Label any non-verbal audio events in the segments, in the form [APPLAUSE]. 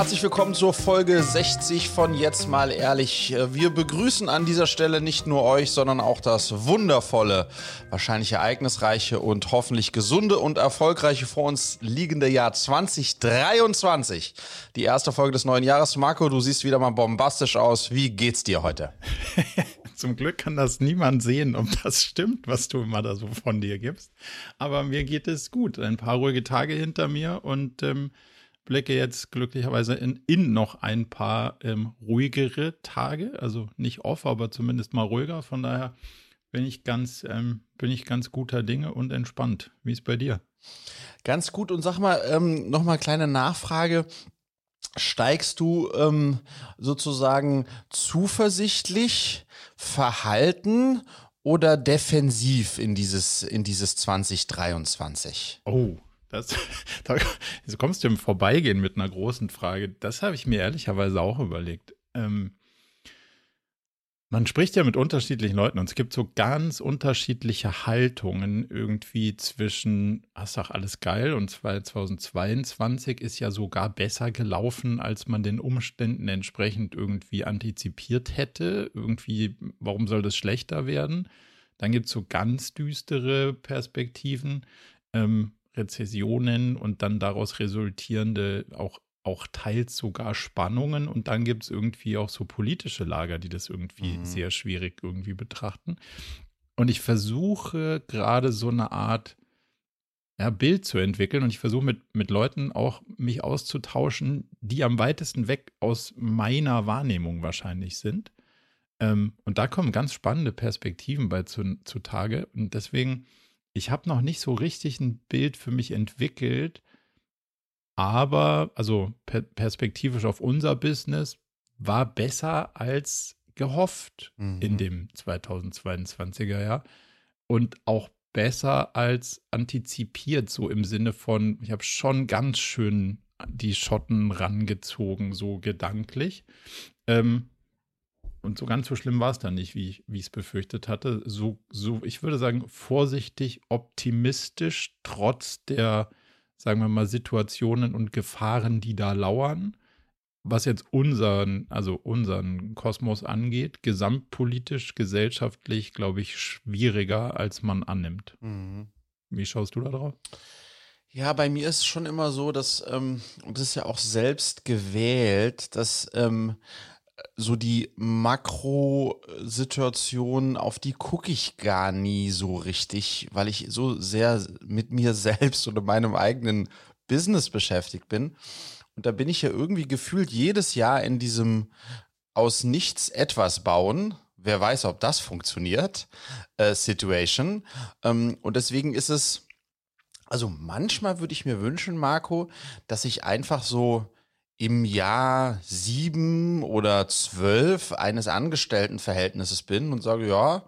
herzlich willkommen zur Folge 60 von Jetzt mal ehrlich. Wir begrüßen an dieser Stelle nicht nur euch, sondern auch das wundervolle, wahrscheinlich ereignisreiche und hoffentlich gesunde und erfolgreiche vor uns liegende Jahr 2023. Die erste Folge des neuen Jahres. Marco, du siehst wieder mal bombastisch aus. Wie geht's dir heute? [LAUGHS] Zum Glück kann das niemand sehen, ob das stimmt, was du immer da so von dir gibst. Aber mir geht es gut. Ein paar ruhige Tage hinter mir und ähm, blicke jetzt glücklicherweise in, in noch ein paar ähm, ruhigere Tage, also nicht off, aber zumindest mal ruhiger. Von daher bin ich ganz, ähm, bin ich ganz guter Dinge und entspannt. Wie ist bei dir? Ganz gut und sag mal, ähm, noch mal kleine Nachfrage. Steigst du ähm, sozusagen zuversichtlich, verhalten oder defensiv in dieses, in dieses 2023? Oh, das, [LAUGHS] da also kommst du im Vorbeigehen mit einer großen Frage. Das habe ich mir ehrlicherweise auch überlegt. Ähm, man spricht ja mit unterschiedlichen Leuten und es gibt so ganz unterschiedliche Haltungen irgendwie zwischen, ach, doch alles geil und 2022 ist ja sogar besser gelaufen, als man den Umständen entsprechend irgendwie antizipiert hätte. Irgendwie, warum soll das schlechter werden? Dann gibt es so ganz düstere Perspektiven. Ähm, Rezessionen und dann daraus resultierende auch, auch teils sogar Spannungen. Und dann gibt es irgendwie auch so politische Lager, die das irgendwie mhm. sehr schwierig irgendwie betrachten. Und ich versuche gerade so eine Art ja, Bild zu entwickeln und ich versuche mit, mit Leuten auch mich auszutauschen, die am weitesten weg aus meiner Wahrnehmung wahrscheinlich sind. Ähm, und da kommen ganz spannende Perspektiven bei zu, zutage. Und deswegen ich habe noch nicht so richtig ein Bild für mich entwickelt, aber, also per perspektivisch auf unser Business, war besser als gehofft mhm. in dem 2022er Jahr und auch besser als antizipiert, so im Sinne von, ich habe schon ganz schön die Schotten rangezogen, so gedanklich. Ähm, und so ganz so schlimm war es dann nicht, wie ich es befürchtet hatte. So, so, ich würde sagen, vorsichtig optimistisch, trotz der, sagen wir mal, Situationen und Gefahren, die da lauern. Was jetzt unseren, also unseren Kosmos angeht, gesamtpolitisch, gesellschaftlich, glaube ich, schwieriger, als man annimmt. Mhm. Wie schaust du da drauf? Ja, bei mir ist es schon immer so, dass, ähm, das ist ja auch selbst gewählt, dass ähm, so die Makrosituation, auf die gucke ich gar nie so richtig, weil ich so sehr mit mir selbst oder meinem eigenen Business beschäftigt bin. Und da bin ich ja irgendwie gefühlt jedes Jahr in diesem aus nichts etwas bauen. Wer weiß, ob das funktioniert, äh, Situation. Ähm, und deswegen ist es, also manchmal würde ich mir wünschen, Marco, dass ich einfach so im Jahr sieben oder zwölf eines Angestelltenverhältnisses bin und sage, ja,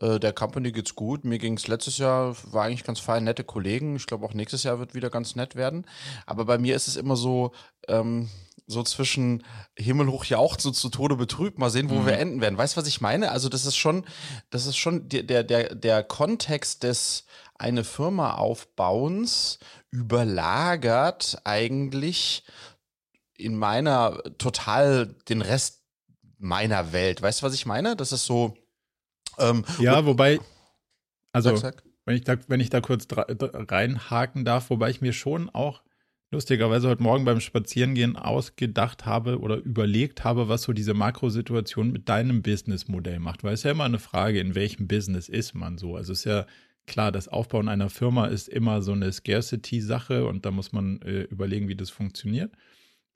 äh, der Company geht's gut. Mir ging's letztes Jahr, war eigentlich ganz fein, nette Kollegen. Ich glaube auch nächstes Jahr wird wieder ganz nett werden. Aber bei mir ist es immer so, ähm, so zwischen himmelhoch jauchzt und zu Tode betrübt. Mal sehen, wo mhm. wir enden werden. Weißt du, was ich meine? Also das ist schon, das ist schon der, der, der Kontext des eine Firma aufbauens überlagert eigentlich in meiner total den Rest meiner Welt. Weißt du, was ich meine? Das ist so. Ähm, ja, wobei, also sag, sag. Wenn, ich da, wenn ich da kurz reinhaken darf, wobei ich mir schon auch lustigerweise heute Morgen beim Spazierengehen ausgedacht habe oder überlegt habe, was so diese Makrosituation mit deinem Businessmodell macht. Weil es ja immer eine Frage, in welchem Business ist man so. Also es ist ja klar, das Aufbauen einer Firma ist immer so eine Scarcity-Sache und da muss man äh, überlegen, wie das funktioniert.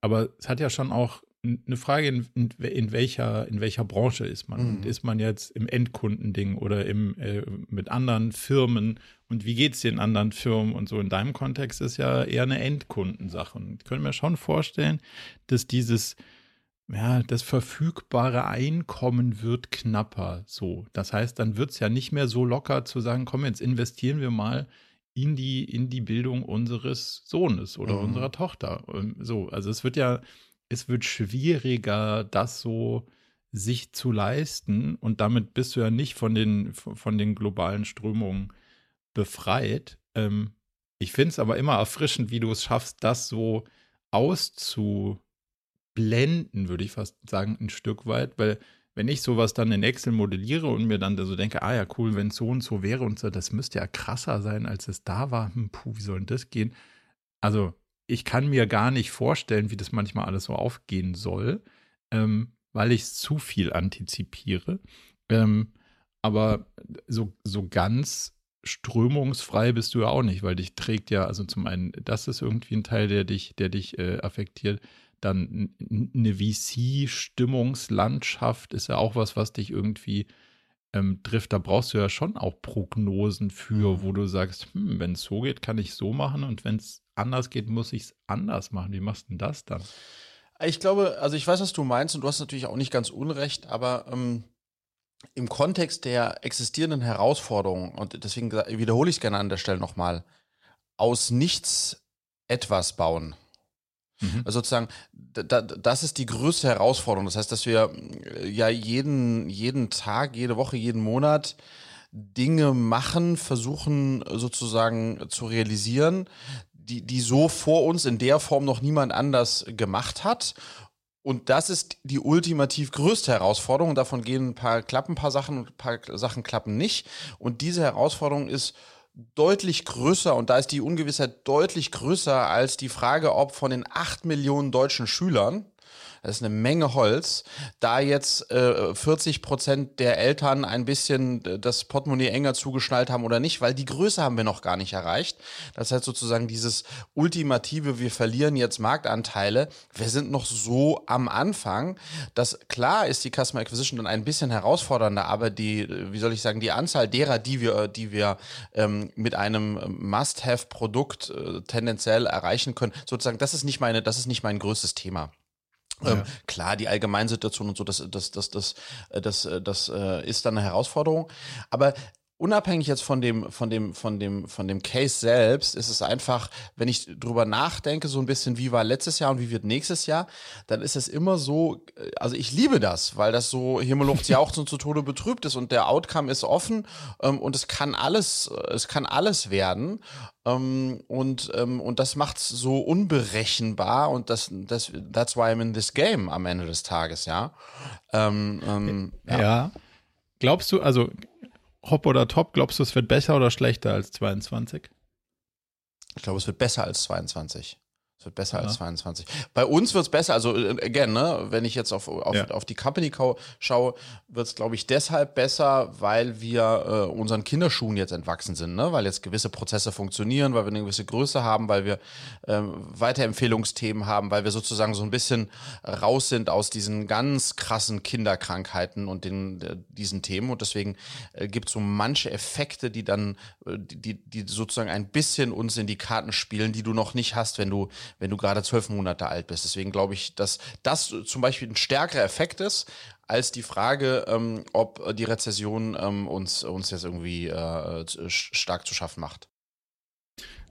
Aber es hat ja schon auch eine Frage, in, in, welcher, in welcher Branche ist man? Mhm. Ist man jetzt im Endkundending oder im, äh, mit anderen Firmen? Und wie geht es den anderen Firmen? Und so in deinem Kontext ist ja eher eine Endkundensache. Und ich könnte mir schon vorstellen, dass dieses, ja, das verfügbare Einkommen wird knapper. So. Das heißt, dann wird es ja nicht mehr so locker zu sagen, komm, jetzt investieren wir mal in die, in die Bildung unseres Sohnes oder mhm. unserer Tochter. So, also es wird ja, es wird schwieriger, das so sich zu leisten und damit bist du ja nicht von den, von den globalen Strömungen befreit. Ähm, ich finde es aber immer erfrischend, wie du es schaffst, das so auszu, blenden, würde ich fast sagen, ein Stück weit, weil wenn ich sowas dann in Excel modelliere und mir dann so denke, ah ja, cool, wenn es so und so wäre und so, das müsste ja krasser sein, als es da war. Hm, puh, wie soll denn das gehen? Also, ich kann mir gar nicht vorstellen, wie das manchmal alles so aufgehen soll, ähm, weil ich zu viel antizipiere. Ähm, aber so, so ganz strömungsfrei bist du ja auch nicht, weil dich trägt ja, also zum einen, das ist irgendwie ein Teil, der dich, der dich äh, affektiert. Dann eine VC-Stimmungslandschaft ist ja auch was, was dich irgendwie ähm, trifft. Da brauchst du ja schon auch Prognosen für, mhm. wo du sagst, hm, wenn es so geht, kann ich so machen und wenn es anders geht, muss ich es anders machen. Wie machst du denn das dann? Ich glaube, also ich weiß, was du meinst und du hast natürlich auch nicht ganz unrecht, aber ähm, im Kontext der existierenden Herausforderungen, und deswegen wiederhole ich es gerne an der Stelle nochmal, aus nichts etwas bauen. Mhm. Also sozusagen, da, das ist die größte Herausforderung. Das heißt, dass wir äh, ja jeden, jeden Tag, jede Woche, jeden Monat Dinge machen, versuchen sozusagen zu realisieren, die, die so vor uns in der Form noch niemand anders gemacht hat. Und das ist die ultimativ größte Herausforderung. Davon gehen ein paar klappen, ein paar Sachen, ein paar Sachen klappen nicht. Und diese Herausforderung ist deutlich größer und da ist die Ungewissheit deutlich größer als die Frage, ob von den acht Millionen deutschen Schülern das ist eine Menge Holz. Da jetzt äh, 40 Prozent der Eltern ein bisschen äh, das Portemonnaie enger zugeschnallt haben oder nicht, weil die Größe haben wir noch gar nicht erreicht. Das heißt sozusagen dieses ultimative, wir verlieren jetzt Marktanteile. Wir sind noch so am Anfang. Das klar ist die Customer Acquisition dann ein bisschen herausfordernder, aber die, wie soll ich sagen, die Anzahl derer, die wir, die wir ähm, mit einem Must-Have-Produkt äh, tendenziell erreichen können, sozusagen, das ist nicht meine, das ist nicht mein größtes Thema. Ja. Ähm, klar, die Allgemeinsituation und so, das, das, das, das, äh, das, das, das äh, ist dann eine Herausforderung. Aber unabhängig jetzt von dem, von dem, von dem, von dem Case selbst, ist es einfach, wenn ich drüber nachdenke, so ein bisschen, wie war letztes Jahr und wie wird nächstes Jahr, dann ist es immer so, äh, also ich liebe das, weil das so Himmelucht jauchzend zu Tode betrübt ist und der Outcome ist offen ähm, und es kann alles, es kann alles werden. Ähm, und, ähm, und das macht es so unberechenbar und das, das, that's why I'm in this game am Ende des Tages, ja. Ähm, ähm ja. ja. Glaubst du, also Hop oder Top, glaubst du, es wird besser oder schlechter als 22? Ich glaube, es wird besser als 22. Es wird besser ja. als 22. Bei uns wird es besser, also äh, again, ne, wenn ich jetzt auf, auf, ja. auf die Company schaue, wird es, glaube ich, deshalb besser, weil wir äh, unseren Kinderschuhen jetzt entwachsen sind, ne? weil jetzt gewisse Prozesse funktionieren, weil wir eine gewisse Größe haben, weil wir ähm, Weiterempfehlungsthemen haben, weil wir sozusagen so ein bisschen raus sind aus diesen ganz krassen Kinderkrankheiten und den, äh, diesen Themen. Und deswegen äh, gibt es so manche Effekte, die dann, äh, die, die sozusagen ein bisschen uns in die Karten spielen, die du noch nicht hast, wenn du wenn du gerade zwölf Monate alt bist. Deswegen glaube ich, dass das zum Beispiel ein stärkerer Effekt ist, als die Frage, ähm, ob die Rezession ähm, uns, uns jetzt irgendwie äh, stark zu schaffen macht.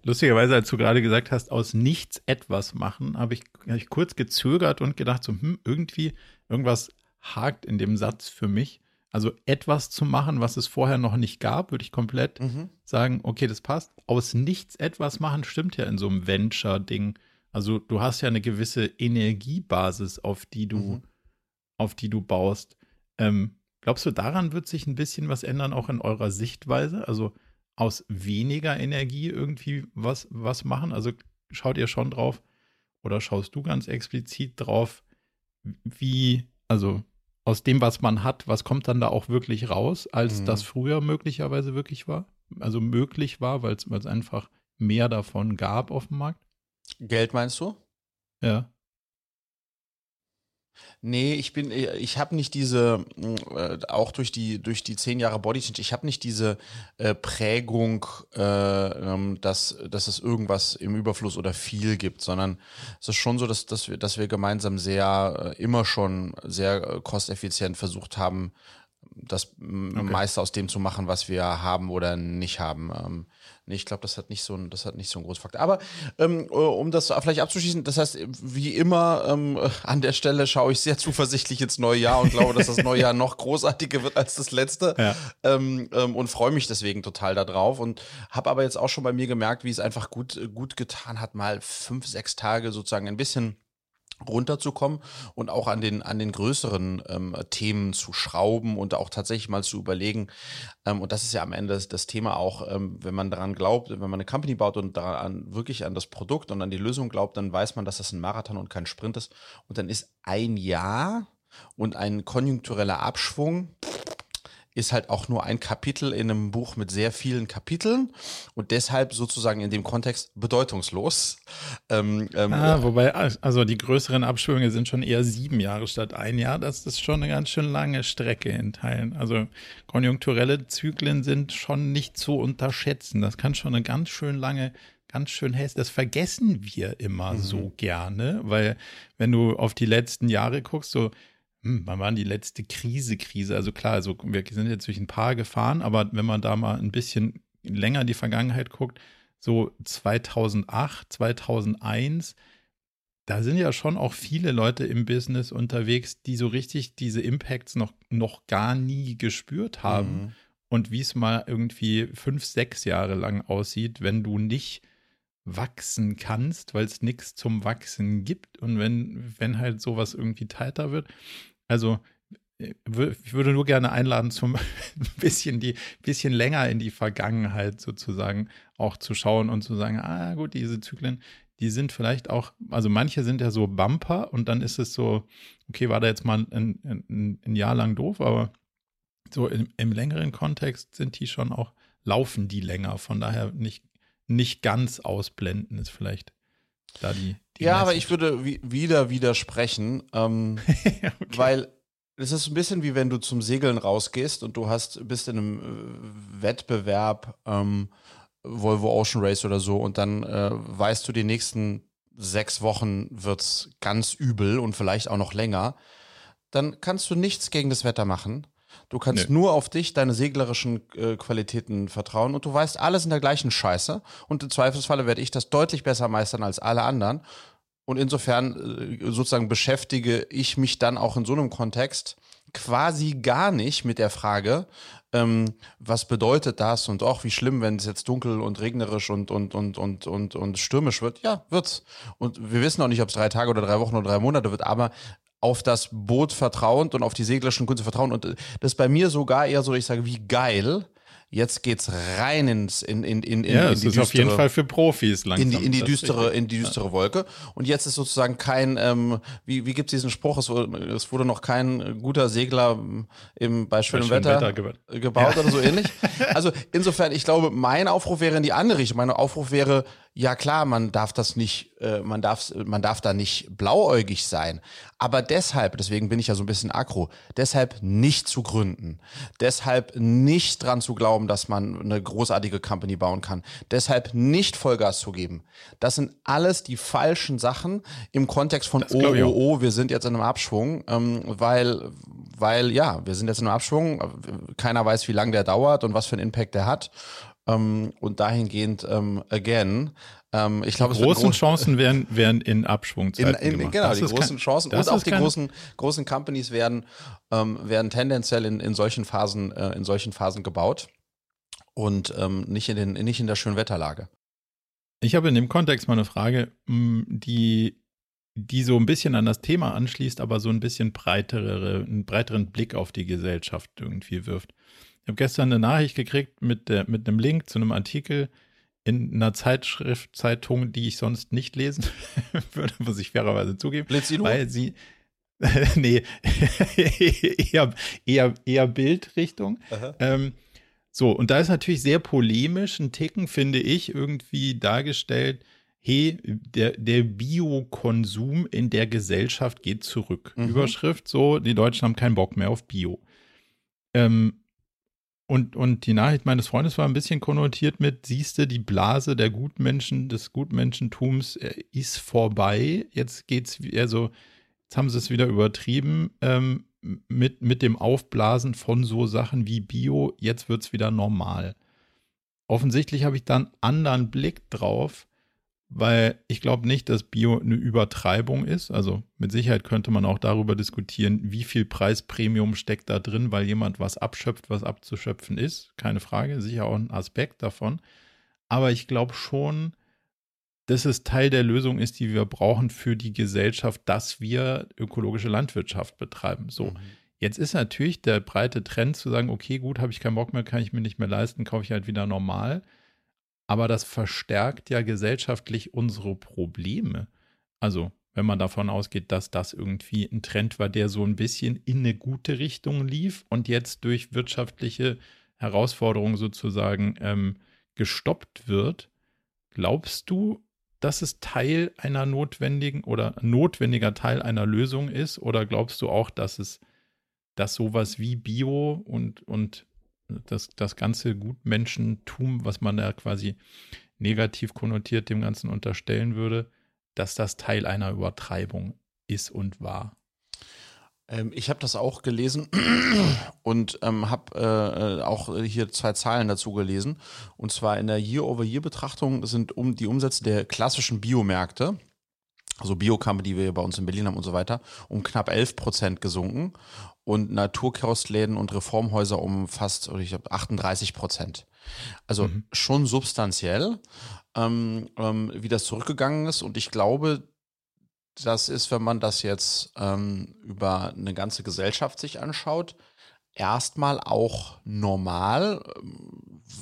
Lustigerweise, als du gerade gesagt hast, aus nichts etwas machen, habe ich, hab ich kurz gezögert und gedacht, so, hm, irgendwie, irgendwas hakt in dem Satz für mich. Also etwas zu machen, was es vorher noch nicht gab, würde ich komplett mhm. sagen, okay, das passt. Aus nichts etwas machen stimmt ja in so einem Venture-Ding also du hast ja eine gewisse Energiebasis, auf die du, mhm. auf die du baust. Ähm, glaubst du, daran wird sich ein bisschen was ändern, auch in eurer Sichtweise? Also aus weniger Energie irgendwie was, was machen? Also schaut ihr schon drauf oder schaust du ganz explizit drauf, wie, also aus dem, was man hat, was kommt dann da auch wirklich raus, als mhm. das früher möglicherweise wirklich war? Also möglich war, weil es einfach mehr davon gab auf dem Markt? Geld meinst du? Ja. Nee, ich bin, ich habe nicht diese, äh, auch durch die, durch die zehn Jahre Body Change, ich habe nicht diese äh, Prägung, äh, ähm, dass, dass es irgendwas im Überfluss oder viel gibt, sondern es ist schon so, dass, dass, wir, dass wir gemeinsam sehr, äh, immer schon sehr äh, kosteffizient versucht haben, das okay. meiste aus dem zu machen, was wir haben oder nicht haben. Ähm, nee, ich glaube, das hat nicht so ein, das hat nicht so einen großen Faktor. Aber ähm, äh, um das vielleicht abzuschließen, das heißt, wie immer ähm, an der Stelle schaue ich sehr zuversichtlich ins neue Jahr und glaube, dass das neue Jahr noch großartiger wird als das letzte ja. ähm, ähm und freue mich deswegen total darauf und habe aber jetzt auch schon bei mir gemerkt, wie es einfach gut, gut getan hat, mal fünf, sechs Tage sozusagen ein bisschen runterzukommen und auch an den, an den größeren ähm, Themen zu schrauben und auch tatsächlich mal zu überlegen. Ähm, und das ist ja am Ende das, das Thema auch, ähm, wenn man daran glaubt, wenn man eine Company baut und daran wirklich an das Produkt und an die Lösung glaubt, dann weiß man, dass das ein Marathon und kein Sprint ist. Und dann ist ein Jahr und ein konjunktureller Abschwung ist halt auch nur ein Kapitel in einem Buch mit sehr vielen Kapiteln und deshalb sozusagen in dem Kontext bedeutungslos. Ähm, ähm, ah, wobei, also die größeren Abschwünge sind schon eher sieben Jahre statt ein Jahr. Das ist schon eine ganz schön lange Strecke in Teilen. Also konjunkturelle Zyklen sind schon nicht zu unterschätzen. Das kann schon eine ganz schön lange ganz schön hässlich. Das vergessen wir immer mhm. so gerne, weil wenn du auf die letzten Jahre guckst, so hm, wann war die letzte Krise, Krise? Also klar, also wir sind jetzt durch ein paar gefahren, aber wenn man da mal ein bisschen länger in die Vergangenheit guckt, so 2008, 2001, da sind ja schon auch viele Leute im Business unterwegs, die so richtig diese Impacts noch, noch gar nie gespürt haben. Mhm. Und wie es mal irgendwie fünf, sechs Jahre lang aussieht, wenn du nicht wachsen kannst, weil es nichts zum Wachsen gibt und wenn, wenn halt sowas irgendwie tighter wird. Also äh, ich würde nur gerne einladen, zum [LAUGHS] ein bisschen die bisschen länger in die Vergangenheit sozusagen auch zu schauen und zu sagen, ah gut, diese Zyklen, die sind vielleicht auch, also manche sind ja so Bumper und dann ist es so, okay, war da jetzt mal ein, ein, ein Jahr lang doof, aber so im, im, längeren Kontext sind die schon auch, laufen die länger, von daher nicht, nicht ganz ausblenden ist vielleicht da die, die ja, aber ich würde wieder widersprechen, ähm, [LAUGHS] okay. weil es ist ein bisschen wie wenn du zum Segeln rausgehst und du hast bist in einem äh, Wettbewerb ähm, Volvo Ocean Race oder so und dann äh, weißt du, die nächsten sechs Wochen wird's ganz übel und vielleicht auch noch länger. Dann kannst du nichts gegen das Wetter machen. Du kannst nee. nur auf dich, deine seglerischen äh, Qualitäten vertrauen und du weißt alles in der gleichen Scheiße. Und im Zweifelsfalle werde ich das deutlich besser meistern als alle anderen. Und insofern äh, sozusagen beschäftige ich mich dann auch in so einem Kontext quasi gar nicht mit der Frage, ähm, was bedeutet das und auch wie schlimm, wenn es jetzt dunkel und regnerisch und, und, und, und, und, und stürmisch wird. Ja, wird's. Und wir wissen auch nicht, ob es drei Tage oder drei Wochen oder drei Monate wird, aber auf das Boot vertrauend und auf die seglerischen Künste vertrauen. Und das ist bei mir sogar eher so, ich sage, wie geil. Jetzt geht's rein ins in in in in, ja, in die ist düstere, auf jeden Fall für Profis langsam. In die, in die düstere in die düstere ja. Wolke und jetzt ist sozusagen kein ähm, wie wie gibt's diesen Spruch es wurde, es wurde noch kein guter Segler im bei schönem bei Wetter, Wetter gebaut, gebaut ja. oder so ähnlich. [LAUGHS] Also insofern ich glaube mein Aufruf wäre in die andere Richtung. Mein Aufruf wäre ja klar, man darf das nicht, äh, man darf, man darf da nicht blauäugig sein. Aber deshalb, deswegen bin ich ja so ein bisschen aggro, deshalb nicht zu gründen. Deshalb nicht dran zu glauben, dass man eine großartige Company bauen kann. Deshalb nicht Vollgas zu geben. Das sind alles die falschen Sachen im Kontext von oh, oh, oh, wir sind jetzt in einem Abschwung, ähm, weil, weil ja, wir sind jetzt in einem Abschwung. Keiner weiß, wie lange der dauert und was für einen Impact der hat. Ähm, und dahingehend, ähm, again, ähm, ich glaube, die großen groß Chancen werden, werden in Abschwungzeiten in, in, Genau, das die großen kein, Chancen und auch die großen, großen Companies werden, ähm, werden tendenziell in, in solchen Phasen, äh, in solchen Phasen gebaut und ähm, nicht in den, nicht in der schönen Wetterlage. Ich habe in dem Kontext mal eine Frage, mm, die, die so ein bisschen an das Thema anschließt, aber so ein bisschen breitere, einen breiteren Blick auf die Gesellschaft irgendwie wirft. Ich habe gestern eine Nachricht gekriegt mit, der, mit einem Link zu einem Artikel in einer Zeitschrift, Zeitung, die ich sonst nicht lesen [LAUGHS] würde, muss ich fairerweise zugeben. Blitzilo? Weil sie, [LAUGHS] nee, [LAUGHS] eher, eher, eher Bildrichtung. Ähm, so, und da ist natürlich sehr polemisch ein Ticken, finde ich, irgendwie dargestellt, hey, der, der Biokonsum in der Gesellschaft geht zurück. Mhm. Überschrift so, die Deutschen haben keinen Bock mehr auf Bio. Ähm, und, und die Nachricht meines Freundes war ein bisschen konnotiert mit, siehste, die Blase der Gutmenschen, des Gutmenschentums äh, ist vorbei. Jetzt geht's, also, jetzt haben sie es wieder übertrieben ähm, mit, mit dem Aufblasen von so Sachen wie Bio. Jetzt wird es wieder normal. Offensichtlich habe ich da einen anderen Blick drauf, weil ich glaube nicht, dass Bio eine Übertreibung ist. Also mit Sicherheit könnte man auch darüber diskutieren, wie viel Preispremium steckt da drin, weil jemand was abschöpft, was abzuschöpfen ist. Keine Frage, sicher auch ein Aspekt davon. Aber ich glaube schon, dass es Teil der Lösung ist, die wir brauchen für die Gesellschaft, dass wir ökologische Landwirtschaft betreiben. So. Mhm. Jetzt ist natürlich der breite Trend zu sagen, okay, gut, habe ich keinen Bock mehr, kann ich mir nicht mehr leisten, kaufe ich halt wieder normal. Aber das verstärkt ja gesellschaftlich unsere Probleme. Also, wenn man davon ausgeht, dass das irgendwie ein Trend war, der so ein bisschen in eine gute Richtung lief und jetzt durch wirtschaftliche Herausforderungen sozusagen ähm, gestoppt wird, glaubst du, dass es Teil einer notwendigen oder notwendiger Teil einer Lösung ist? Oder glaubst du auch, dass es, dass sowas wie Bio und, und das, das ganze Gutmenschentum, was man da quasi negativ konnotiert dem Ganzen unterstellen würde, dass das Teil einer Übertreibung ist und war? Ähm, ich habe das auch gelesen [CLEARS THROAT] und ähm, habe äh, äh, auch hier zwei Zahlen dazu gelesen. Und zwar in der Year-over-Year-Betrachtung sind um die Umsätze der klassischen Biomärkte, also Biokampe, die wir bei uns in Berlin haben und so weiter, um knapp 11 Prozent gesunken und Naturkostläden und Reformhäuser um fast, oder ich glaube, 38 Prozent. Also mhm. schon substanziell, ähm, ähm, wie das zurückgegangen ist. Und ich glaube, das ist, wenn man das jetzt ähm, über eine ganze Gesellschaft sich anschaut, erstmal auch normal,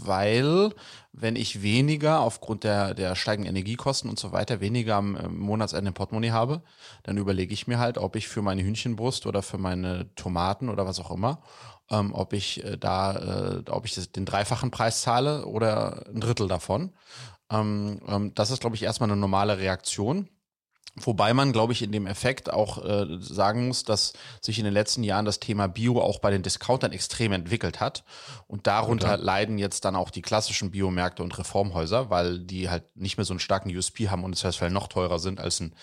weil wenn ich weniger aufgrund der, der steigenden Energiekosten und so weiter, weniger am Monatsende im Portemonnaie habe, dann überlege ich mir halt, ob ich für meine Hühnchenbrust oder für meine Tomaten oder was auch immer, ähm, ob ich äh, da, äh, ob ich den dreifachen Preis zahle oder ein Drittel davon. Ähm, ähm, das ist, glaube ich, erstmal eine normale Reaktion. Wobei man, glaube ich, in dem Effekt auch äh, sagen muss, dass sich in den letzten Jahren das Thema Bio auch bei den Discountern extrem entwickelt hat. Und darunter okay. leiden jetzt dann auch die klassischen Biomärkte und Reformhäuser, weil die halt nicht mehr so einen starken USP haben und es heißt, noch teurer sind als ein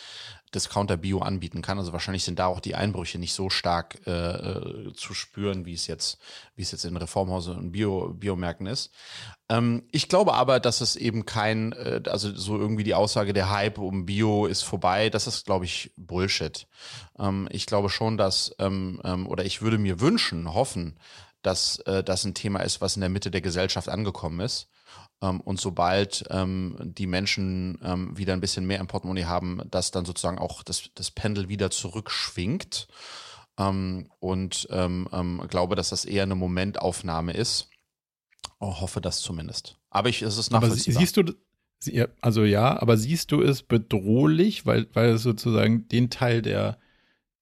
Discounter Bio anbieten kann. Also wahrscheinlich sind da auch die Einbrüche nicht so stark äh, äh zu spüren, wie es jetzt, wie es jetzt in Reformhäusern und Bio, Biomärkten ist. Ähm, ich glaube aber, dass es eben kein, äh, also so irgendwie die Aussage, der Hype um Bio ist vorbei, das ist, glaube ich, Bullshit. Ähm, ich glaube schon, dass, ähm, ähm oder ich würde mir wünschen, hoffen, dass äh, das ein Thema ist, was in der Mitte der Gesellschaft angekommen ist. Ähm, und sobald ähm, die Menschen ähm, wieder ein bisschen mehr im Portemonnaie haben, dass dann sozusagen auch das, das Pendel wieder zurückschwingt. Und glaube, dass das eher eine Momentaufnahme ist. Oh, hoffe das zumindest. Aber ich, es ist nachvollziehbar. Aber siehst du, also ja, aber siehst du es bedrohlich, weil, weil es sozusagen den Teil der,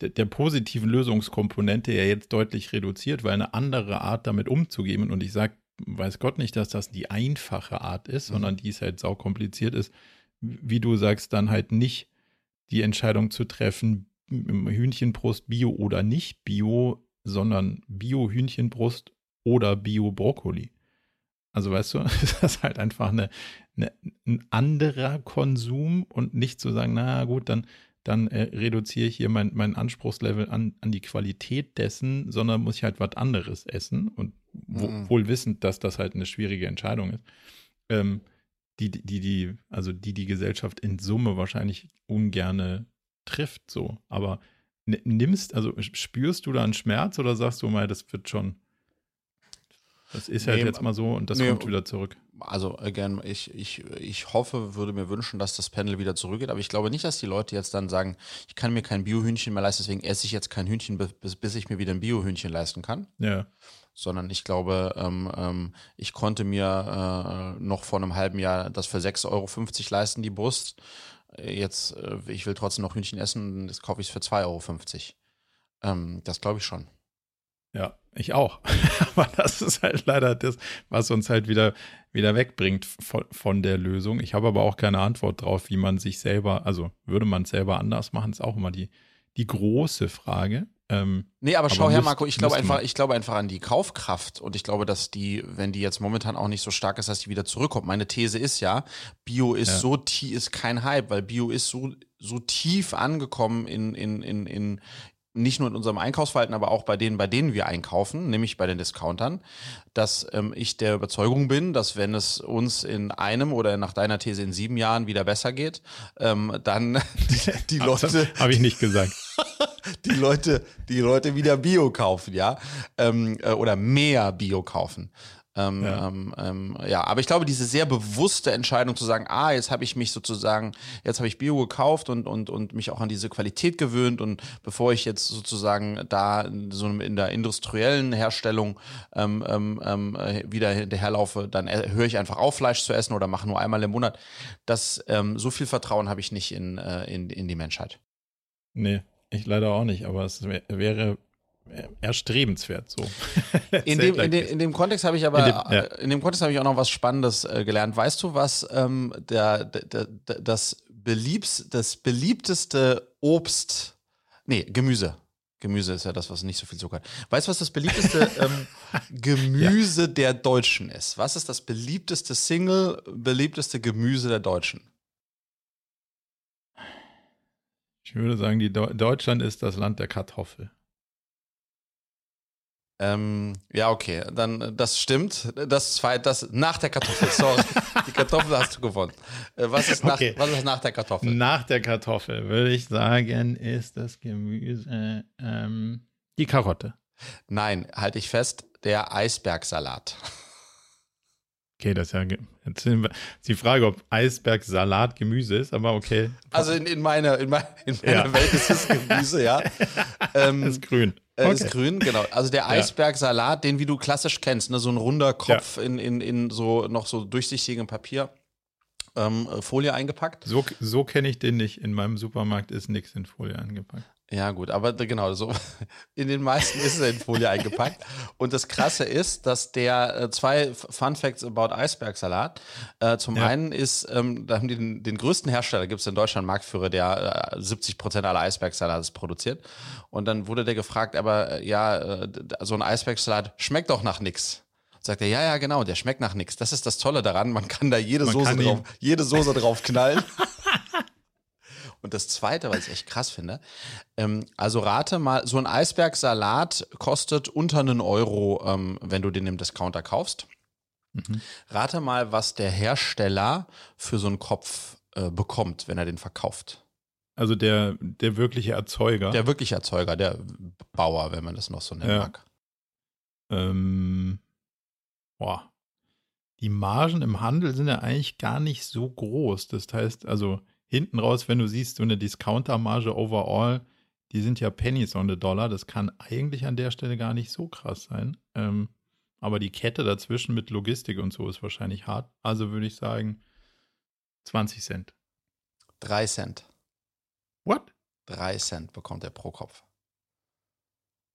der, der, positiven Lösungskomponente ja jetzt deutlich reduziert, weil eine andere Art damit umzugehen, und ich sage weiß Gott nicht, dass das die einfache Art ist, mhm. sondern die ist halt saukompliziert ist, wie du sagst, dann halt nicht die Entscheidung zu treffen, Hühnchenbrust Bio oder nicht Bio, sondern Bio-Hühnchenbrust oder Bio-Brokkoli. Also weißt du, [LAUGHS] das ist halt einfach eine, eine, ein anderer Konsum und nicht zu sagen, na gut, dann dann äh, reduziere ich hier mein, mein Anspruchslevel an, an die Qualität dessen, sondern muss ich halt was anderes essen und wo, mhm. wohl wissend, dass das halt eine schwierige Entscheidung ist. Ähm, die, die, die, also die die Gesellschaft in Summe wahrscheinlich ungerne trifft, so. Aber nimmst, also spürst du da einen Schmerz oder sagst du mal, das wird schon, das ist halt nee, jetzt mal so und das nee, kommt wieder zurück. Also, again, ich, ich, ich hoffe, würde mir wünschen, dass das Panel wieder zurückgeht, aber ich glaube nicht, dass die Leute jetzt dann sagen, ich kann mir kein Biohühnchen mehr leisten, deswegen esse ich jetzt kein Hühnchen, bis, bis ich mir wieder ein Biohühnchen leisten kann. Ja. Sondern ich glaube, ähm, ähm, ich konnte mir äh, noch vor einem halben Jahr das für 6,50 Euro leisten, die Brust. Jetzt, äh, ich will trotzdem noch Hühnchen essen, das kaufe ich für 2,50 Euro. Ähm, das glaube ich schon. Ja, ich auch. [LAUGHS] Aber das ist halt leider das, was uns halt wieder, wieder wegbringt von, von der Lösung. Ich habe aber auch keine Antwort drauf, wie man sich selber, also würde man es selber anders machen, ist auch immer die, die große Frage. Ähm, nee, aber schau aber her, Marco, ich glaube einfach, ich glaube einfach an die Kaufkraft und ich glaube, dass die, wenn die jetzt momentan auch nicht so stark ist, dass die wieder zurückkommt. Meine These ist ja, Bio ist ja. so tief, ist kein Hype, weil Bio ist so, so tief angekommen in, in, in, in, nicht nur in unserem Einkaufsverhalten, aber auch bei denen, bei denen wir einkaufen, nämlich bei den Discountern, dass ähm, ich der Überzeugung bin, dass wenn es uns in einem oder nach deiner These in sieben Jahren wieder besser geht, ähm, dann [LAUGHS] die, die Leute. Habe ich nicht gesagt. [LAUGHS] die Leute, die Leute wieder Bio kaufen, ja, ähm, äh, oder mehr Bio kaufen. Ähm, ja. Ähm, ähm, ja, aber ich glaube, diese sehr bewusste Entscheidung zu sagen, ah, jetzt habe ich mich sozusagen, jetzt habe ich Bio gekauft und, und, und mich auch an diese Qualität gewöhnt und bevor ich jetzt sozusagen da so in der industriellen Herstellung ähm, ähm, ähm wieder hinterherlaufe, dann höre ich einfach auf, Fleisch zu essen oder mache nur einmal im Monat. Das, ähm, so viel Vertrauen habe ich nicht in, äh, in, in die Menschheit. Nee, ich leider auch nicht, aber es wäre erstrebenswert so. [LAUGHS] in, dem, in, dem, in dem Kontext habe ich aber in dem, ja. in dem Kontext habe ich auch noch was Spannendes äh, gelernt. Weißt du, was ähm, der, der, der, das, beliebs, das beliebteste Obst, nee, Gemüse. Gemüse ist ja das, was nicht so viel Zucker hat. Weißt du, was das beliebteste [LAUGHS] ähm, Gemüse ja. der Deutschen ist? Was ist das beliebteste Single, beliebteste Gemüse der Deutschen? Ich würde sagen, die Do Deutschland ist das Land der Kartoffel. Ähm, ja, okay, dann das stimmt. Das zweite, das nach der Kartoffel. Sorry, [LAUGHS] die Kartoffel hast du gewonnen. Äh, was, ist nach, okay. was ist nach der Kartoffel? Nach der Kartoffel würde ich sagen, ist das Gemüse ähm, die Karotte. Nein, halte ich fest, der Eisbergsalat. Okay, das ist ja jetzt ist die Frage, ob Eisbergsalat Gemüse ist, aber okay. Also in, in meiner, in, mein, in meiner ja. Welt ist es Gemüse, ja. [LAUGHS] ähm, ist grün. Äh, okay. Ist grün, genau. Also der Eisbergsalat, den wie du klassisch kennst, ne, so ein runder Kopf ja. in, in, in so noch so durchsichtigem Papier. Ähm, Folie eingepackt. So, so kenne ich den nicht. In meinem Supermarkt ist nichts in Folie eingepackt. Ja, gut, aber genau, so [LAUGHS] in den meisten ist es in Folie eingepackt. Und das Krasse ist, dass der äh, zwei Fun Facts about Eisbergsalat. Äh, zum ja. einen ist, ähm, da haben die den, den größten Hersteller, gibt es in Deutschland Marktführer, der äh, 70 Prozent aller Eisbergsalate produziert. Und dann wurde der gefragt, aber äh, ja, äh, so ein Eisbergsalat schmeckt doch nach nichts. Sagt er, ja, ja, genau, der schmeckt nach nichts. Das ist das Tolle daran, man kann da jede, Soße drauf, jede Soße drauf knallen. [LAUGHS] Und das Zweite, was ich echt krass finde, ähm, also rate mal, so ein Eisbergsalat kostet unter einen Euro, ähm, wenn du den im Discounter kaufst. Mhm. Rate mal, was der Hersteller für so einen Kopf äh, bekommt, wenn er den verkauft. Also der, der wirkliche Erzeuger. Der wirkliche Erzeuger, der Bauer, wenn man das noch so nennen ja. mag. Ähm, boah. Die Margen im Handel sind ja eigentlich gar nicht so groß. Das heißt, also hinten raus, wenn du siehst, so eine Discounter-Marge overall, die sind ja Pennies on the Dollar. Das kann eigentlich an der Stelle gar nicht so krass sein. Ähm, aber die Kette dazwischen mit Logistik und so ist wahrscheinlich hart. Also würde ich sagen 20 Cent. 3 Cent. What? 3 Cent bekommt er pro Kopf.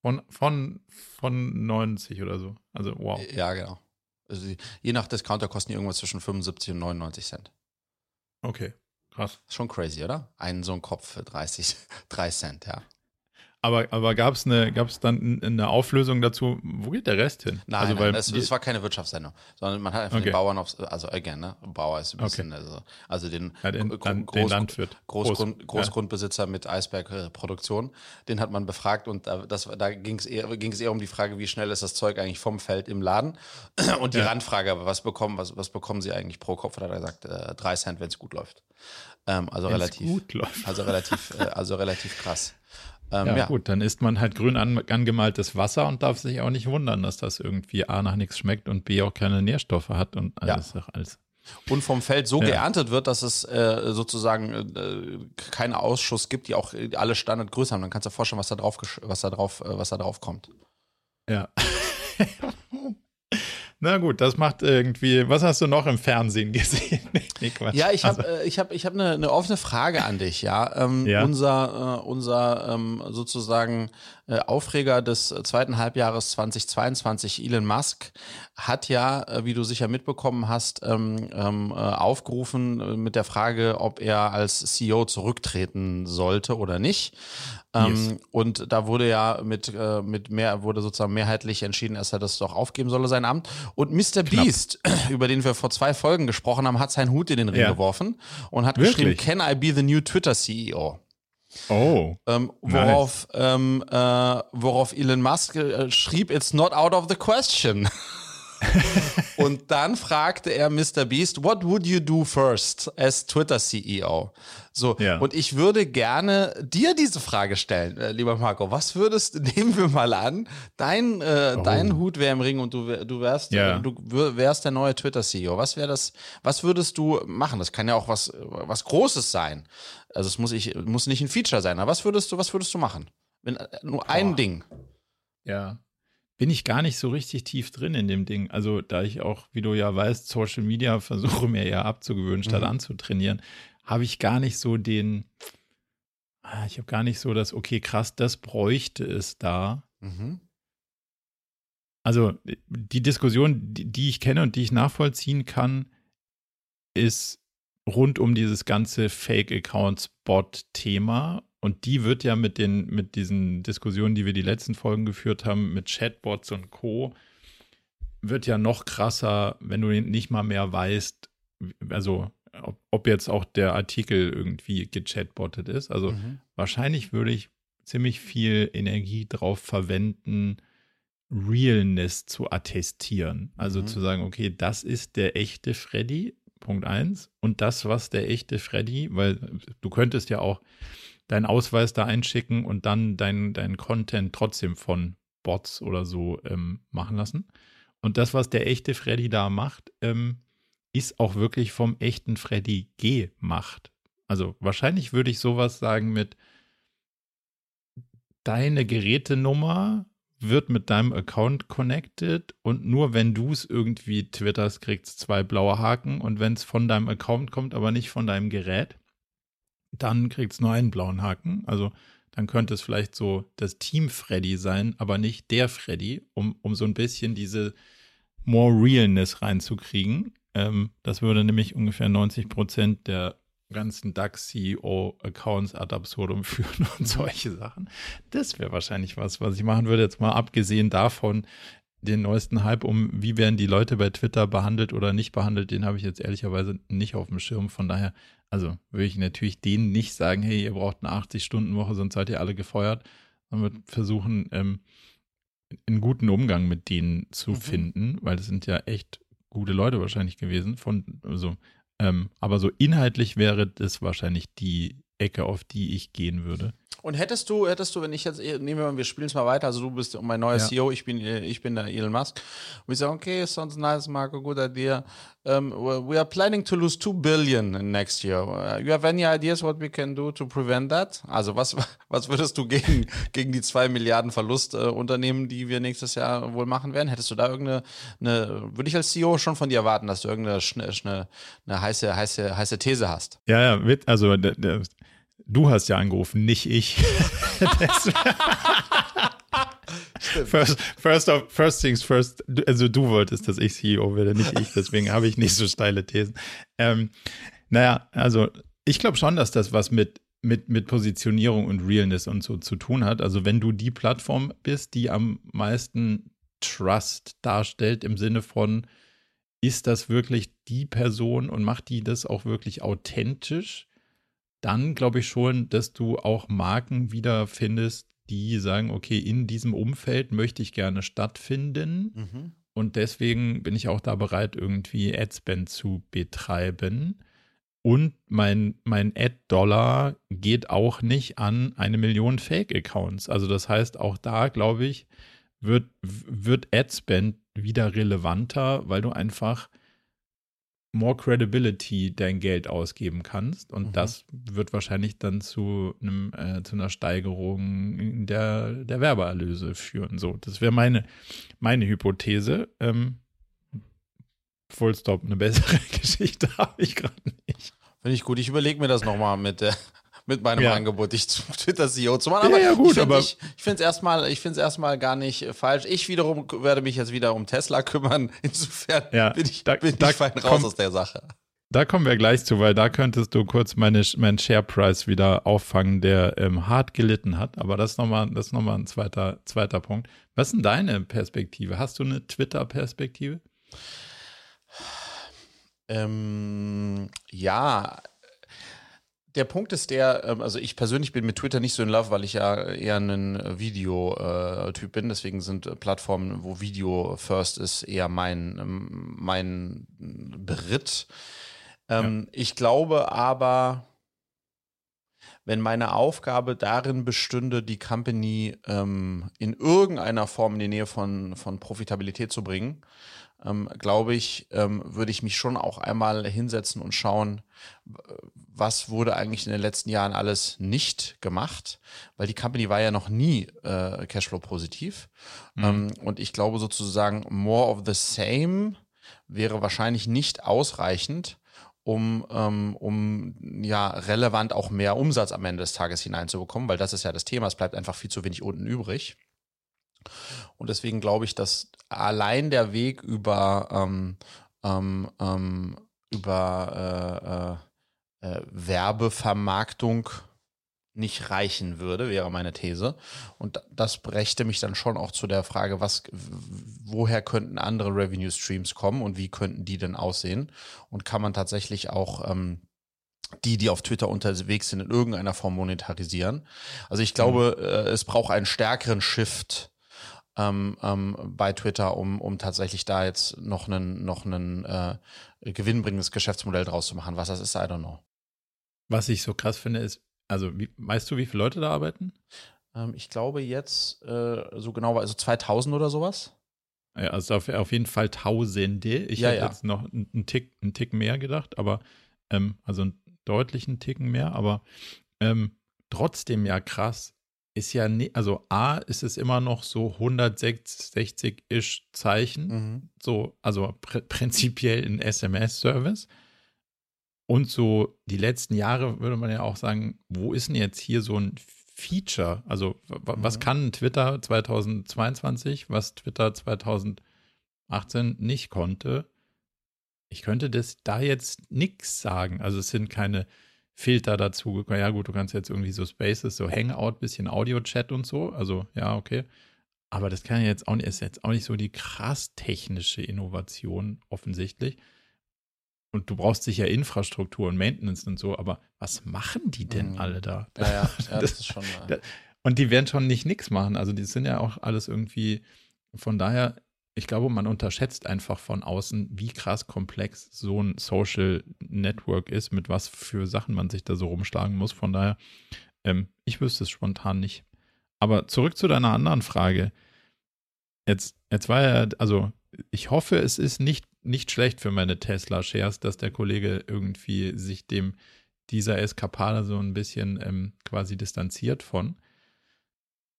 Von, von, von 90 oder so. Also wow. Ja, genau. Also je nach Discounter kosten die irgendwas zwischen 75 und 99 Cent. Okay. Krass. Schon crazy, oder? Einen so einen Kopf für 30, 3 [LAUGHS] Cent, ja. Aber, aber gab es eine, gab's dann eine Auflösung dazu? Wo geht der Rest hin? Nein, also, nein es, es, war keine Wirtschaftssendung, sondern man hat einfach okay. den Bauern aufs, also again, ne? Bauer ist ein bisschen, okay. also, also den, ja, den, Groß, den Landwirt. Großgrund, Großgrundbesitzer ja. mit Eisbergproduktion, den hat man befragt und da, das, da ging es eher, eher um die Frage, wie schnell ist das Zeug eigentlich vom Feld im Laden und die ja. Randfrage, was bekommen, was, was bekommen sie eigentlich pro Kopf? Da hat er gesagt, äh, drei Cent, wenn es gut läuft. Ähm, also Wenn's relativ, also relativ, äh, also relativ krass. Ähm, ja, ja, gut, dann isst man halt grün an, angemaltes Wasser und darf sich auch nicht wundern, dass das irgendwie A nach nichts schmeckt und B auch keine Nährstoffe hat und alles. Ja. alles. Und vom Feld so ja. geerntet wird, dass es äh, sozusagen äh, keinen Ausschuss gibt, die auch alle Standardgröße haben. Dann kannst du dir vorstellen, was da drauf, was da drauf, äh, was da drauf kommt. Ja. [LAUGHS] Na gut, das macht irgendwie. Was hast du noch im Fernsehen [LAUGHS] gesehen? nee, ja, ich habe also. äh, ich hab, ich hab eine, eine offene Frage an dich. Ja, ähm, ja. unser, äh, unser ähm, sozusagen äh, Aufreger des zweiten Halbjahres 2022, Elon Musk, hat ja, äh, wie du sicher mitbekommen hast, ähm, ähm, äh, aufgerufen äh, mit der Frage, ob er als CEO zurücktreten sollte oder nicht. Ähm, yes. Und da wurde ja mit, äh, mit mehr, wurde sozusagen mehrheitlich entschieden, dass er das doch aufgeben solle, sein Amt. Und Mr. Knapp. Beast, [CLEARS THROAT] über den wir vor zwei Folgen gesprochen haben, hat seinen Hut in den Ring ja. geworfen und hat Wirklich? geschrieben, Can I be the new Twitter CEO? Oh. Ähm, worauf, nice. ähm, äh, worauf Elon Musk äh, schrieb, it's not out of the question. [LAUGHS] und dann fragte er Mr. Beast, what would you do first as Twitter CEO? So, ja. und ich würde gerne dir diese Frage stellen, äh, lieber Marco. Was würdest, [LAUGHS] nehmen wir mal an, dein, äh, oh. dein Hut wäre im Ring und du, du wärst, ja. äh, du wärst der neue Twitter-CEO. Was wäre das, was würdest du machen? Das kann ja auch was, was Großes sein. Also es muss, ich, muss nicht ein Feature sein, aber was würdest du, was würdest du machen? Wenn, äh, nur Boah. ein Ding. Ja bin ich gar nicht so richtig tief drin in dem Ding. Also, da ich auch, wie du ja weißt, Social Media versuche mir eher abzugewöhnen, statt mhm. anzutrainieren, habe ich gar nicht so den, ah, ich habe gar nicht so das, okay, krass, das bräuchte es da. Mhm. Also, die Diskussion, die, die ich kenne und die ich nachvollziehen kann, ist rund um dieses ganze Fake-Accounts-Bot-Thema und die wird ja mit den, mit diesen Diskussionen, die wir die letzten Folgen geführt haben, mit Chatbots und Co., wird ja noch krasser, wenn du nicht mal mehr weißt, also ob, ob jetzt auch der Artikel irgendwie gechatbottet ist. Also mhm. wahrscheinlich würde ich ziemlich viel Energie drauf verwenden, Realness zu attestieren. Also mhm. zu sagen, okay, das ist der echte Freddy, Punkt eins. Und das, was der echte Freddy, weil du könntest ja auch deinen Ausweis da einschicken und dann deinen dein Content trotzdem von Bots oder so ähm, machen lassen. Und das, was der echte Freddy da macht, ähm, ist auch wirklich vom echten Freddy gemacht. Also wahrscheinlich würde ich sowas sagen mit deine Gerätenummer wird mit deinem Account connected und nur wenn du es irgendwie twitterst, kriegst zwei blaue Haken und wenn es von deinem Account kommt, aber nicht von deinem Gerät, dann kriegt es nur einen blauen Haken. Also dann könnte es vielleicht so das Team Freddy sein, aber nicht der Freddy, um, um so ein bisschen diese more Realness reinzukriegen. Ähm, das würde nämlich ungefähr 90 Prozent der ganzen DAX-CEO-Accounts ad absurdum [LAUGHS] führen und solche Sachen. Das wäre wahrscheinlich was, was ich machen würde. Jetzt mal abgesehen davon, den neuesten Hype um, wie werden die Leute bei Twitter behandelt oder nicht behandelt, den habe ich jetzt ehrlicherweise nicht auf dem Schirm. Von daher, also würde ich natürlich denen nicht sagen, hey, ihr braucht eine 80-Stunden-Woche, sonst seid ihr alle gefeuert. Man wird versuchen, ähm, einen guten Umgang mit denen zu mhm. finden, weil das sind ja echt gute Leute wahrscheinlich gewesen. Von, also, ähm, aber so inhaltlich wäre das wahrscheinlich die Ecke, auf die ich gehen würde. Und hättest du, hättest du, wenn ich jetzt, nehmen wir mal, wir spielen es mal weiter, also du bist mein neuer ja. CEO, ich bin, ich bin der Elon Musk. Und ich sage, okay, sounds nice, Marco, good idea. Um, we are planning to lose 2 billion next year. Uh, you have any ideas what we can do to prevent that? Also was, [LAUGHS] was würdest du gegen, [LAUGHS] gegen die 2 Milliarden Verlust äh, unternehmen, die wir nächstes Jahr wohl machen werden? Hättest du da irgendeine, eine, würde ich als CEO schon von dir erwarten, dass du irgendeine eine, eine heiße, heiße, heiße These hast? Ja, ja, also der, der Du hast ja angerufen, nicht ich. [LAUGHS] first, first, of, first things first, also du wolltest, dass ich CEO werde, nicht ich, deswegen habe ich nicht so steile Thesen. Ähm, naja, also ich glaube schon, dass das was mit, mit, mit Positionierung und Realness und so zu tun hat. Also wenn du die Plattform bist, die am meisten Trust darstellt im Sinne von, ist das wirklich die Person und macht die das auch wirklich authentisch? Dann glaube ich schon, dass du auch Marken wiederfindest, die sagen, okay, in diesem Umfeld möchte ich gerne stattfinden. Mhm. Und deswegen bin ich auch da bereit, irgendwie Adspend zu betreiben. Und mein, mein Ad-Dollar geht auch nicht an eine Million Fake-Accounts. Also das heißt, auch da, glaube ich, wird, wird Adspend wieder relevanter, weil du einfach more credibility dein Geld ausgeben kannst. Und mhm. das wird wahrscheinlich dann zu einem, äh, zu einer Steigerung der, der Werbeerlöse führen. So, das wäre meine, meine Hypothese. Ähm, Full Stop, eine bessere [LAUGHS] Geschichte habe ich gerade nicht. Finde ich gut. Ich überlege mir das nochmal mit der mit meinem ja. Angebot, dich zum [LAUGHS] Twitter-CEO zu machen. Aber ja, ja, gut, ich finde es erstmal, erstmal gar nicht falsch. Ich wiederum werde mich jetzt wieder um Tesla kümmern. [LAUGHS] Insofern ja, bin ich, da, bin da ich fein raus aus der Sache. Da kommen wir gleich zu, weil da könntest du kurz meine, meinen Share Price wieder auffangen, der ähm, hart gelitten hat. Aber das ist nochmal noch ein zweiter, zweiter Punkt. Was ist denn deine Perspektive? Hast du eine Twitter-Perspektive? Ähm, ja, der Punkt ist der, ähm, also ich persönlich bin mit Twitter nicht so in love, weil ich ja eher ein Videotyp bin. Deswegen sind Plattformen, wo Video first ist, eher mein, ähm, mein Beritt. Ähm, ja. Ich glaube aber, wenn meine Aufgabe darin bestünde, die Company in irgendeiner Form in die Nähe von, von Profitabilität zu bringen, ähm, glaube ich, ähm, würde ich mich schon auch einmal hinsetzen und schauen, was wurde eigentlich in den letzten Jahren alles nicht gemacht, weil die Company war ja noch nie äh, Cashflow positiv. Mhm. Ähm, und ich glaube sozusagen, more of the same wäre wahrscheinlich nicht ausreichend, um, ähm, um ja relevant auch mehr Umsatz am Ende des Tages hineinzubekommen, weil das ist ja das Thema, es bleibt einfach viel zu wenig unten übrig. Und deswegen glaube ich, dass allein der Weg über, ähm, ähm, ähm über äh, äh, äh, Werbevermarktung nicht reichen würde, wäre meine These. Und das brächte mich dann schon auch zu der Frage, was, woher könnten andere Revenue Streams kommen und wie könnten die denn aussehen? Und kann man tatsächlich auch ähm, die, die auf Twitter unterwegs sind, in irgendeiner Form monetarisieren? Also ich glaube, mhm. äh, es braucht einen stärkeren Shift ähm, ähm, bei Twitter, um, um tatsächlich da jetzt noch einen, noch einen äh, gewinnbringendes Geschäftsmodell draus zu machen. Was das ist, I don't know. Was ich so krass finde, ist, also wie, weißt du, wie viele Leute da arbeiten? Ähm, ich glaube jetzt äh, so genau, also 2000 oder sowas. Ja, also auf, auf jeden Fall Tausende. Ich ja, hätte ja. jetzt noch einen Tick, einen Tick mehr gedacht, aber ähm, also einen deutlichen Ticken mehr, aber ähm, trotzdem ja krass, ist ja nicht, also A ist es immer noch so 160-ish Zeichen, mhm. so, also pr prinzipiell ein SMS-Service. Und so die letzten Jahre würde man ja auch sagen, wo ist denn jetzt hier so ein Feature? Also, was mhm. kann Twitter 2022, was Twitter 2018 nicht konnte? Ich könnte das da jetzt nichts sagen. Also, es sind keine Filter dazu. Ja, gut, du kannst jetzt irgendwie so Spaces, so Hangout, bisschen Audio-Chat und so. Also, ja, okay. Aber das kann ja jetzt auch nicht, ist jetzt auch nicht so die krass technische Innovation offensichtlich. Und du brauchst sicher Infrastruktur und Maintenance und so, aber was machen die denn mhm. alle da? Ja, ja, [LAUGHS] ja das, ist schon. Äh und die werden schon nicht nichts machen. Also, die sind ja auch alles irgendwie. Von daher ich glaube, man unterschätzt einfach von außen, wie krass komplex so ein Social Network ist, mit was für Sachen man sich da so rumschlagen muss. Von daher, ähm, ich wüsste es spontan nicht. Aber zurück zu deiner anderen Frage. Jetzt, jetzt war ja, also ich hoffe, es ist nicht, nicht schlecht für meine Tesla-Shares, dass der Kollege irgendwie sich dem dieser Eskapade so ein bisschen ähm, quasi distanziert von.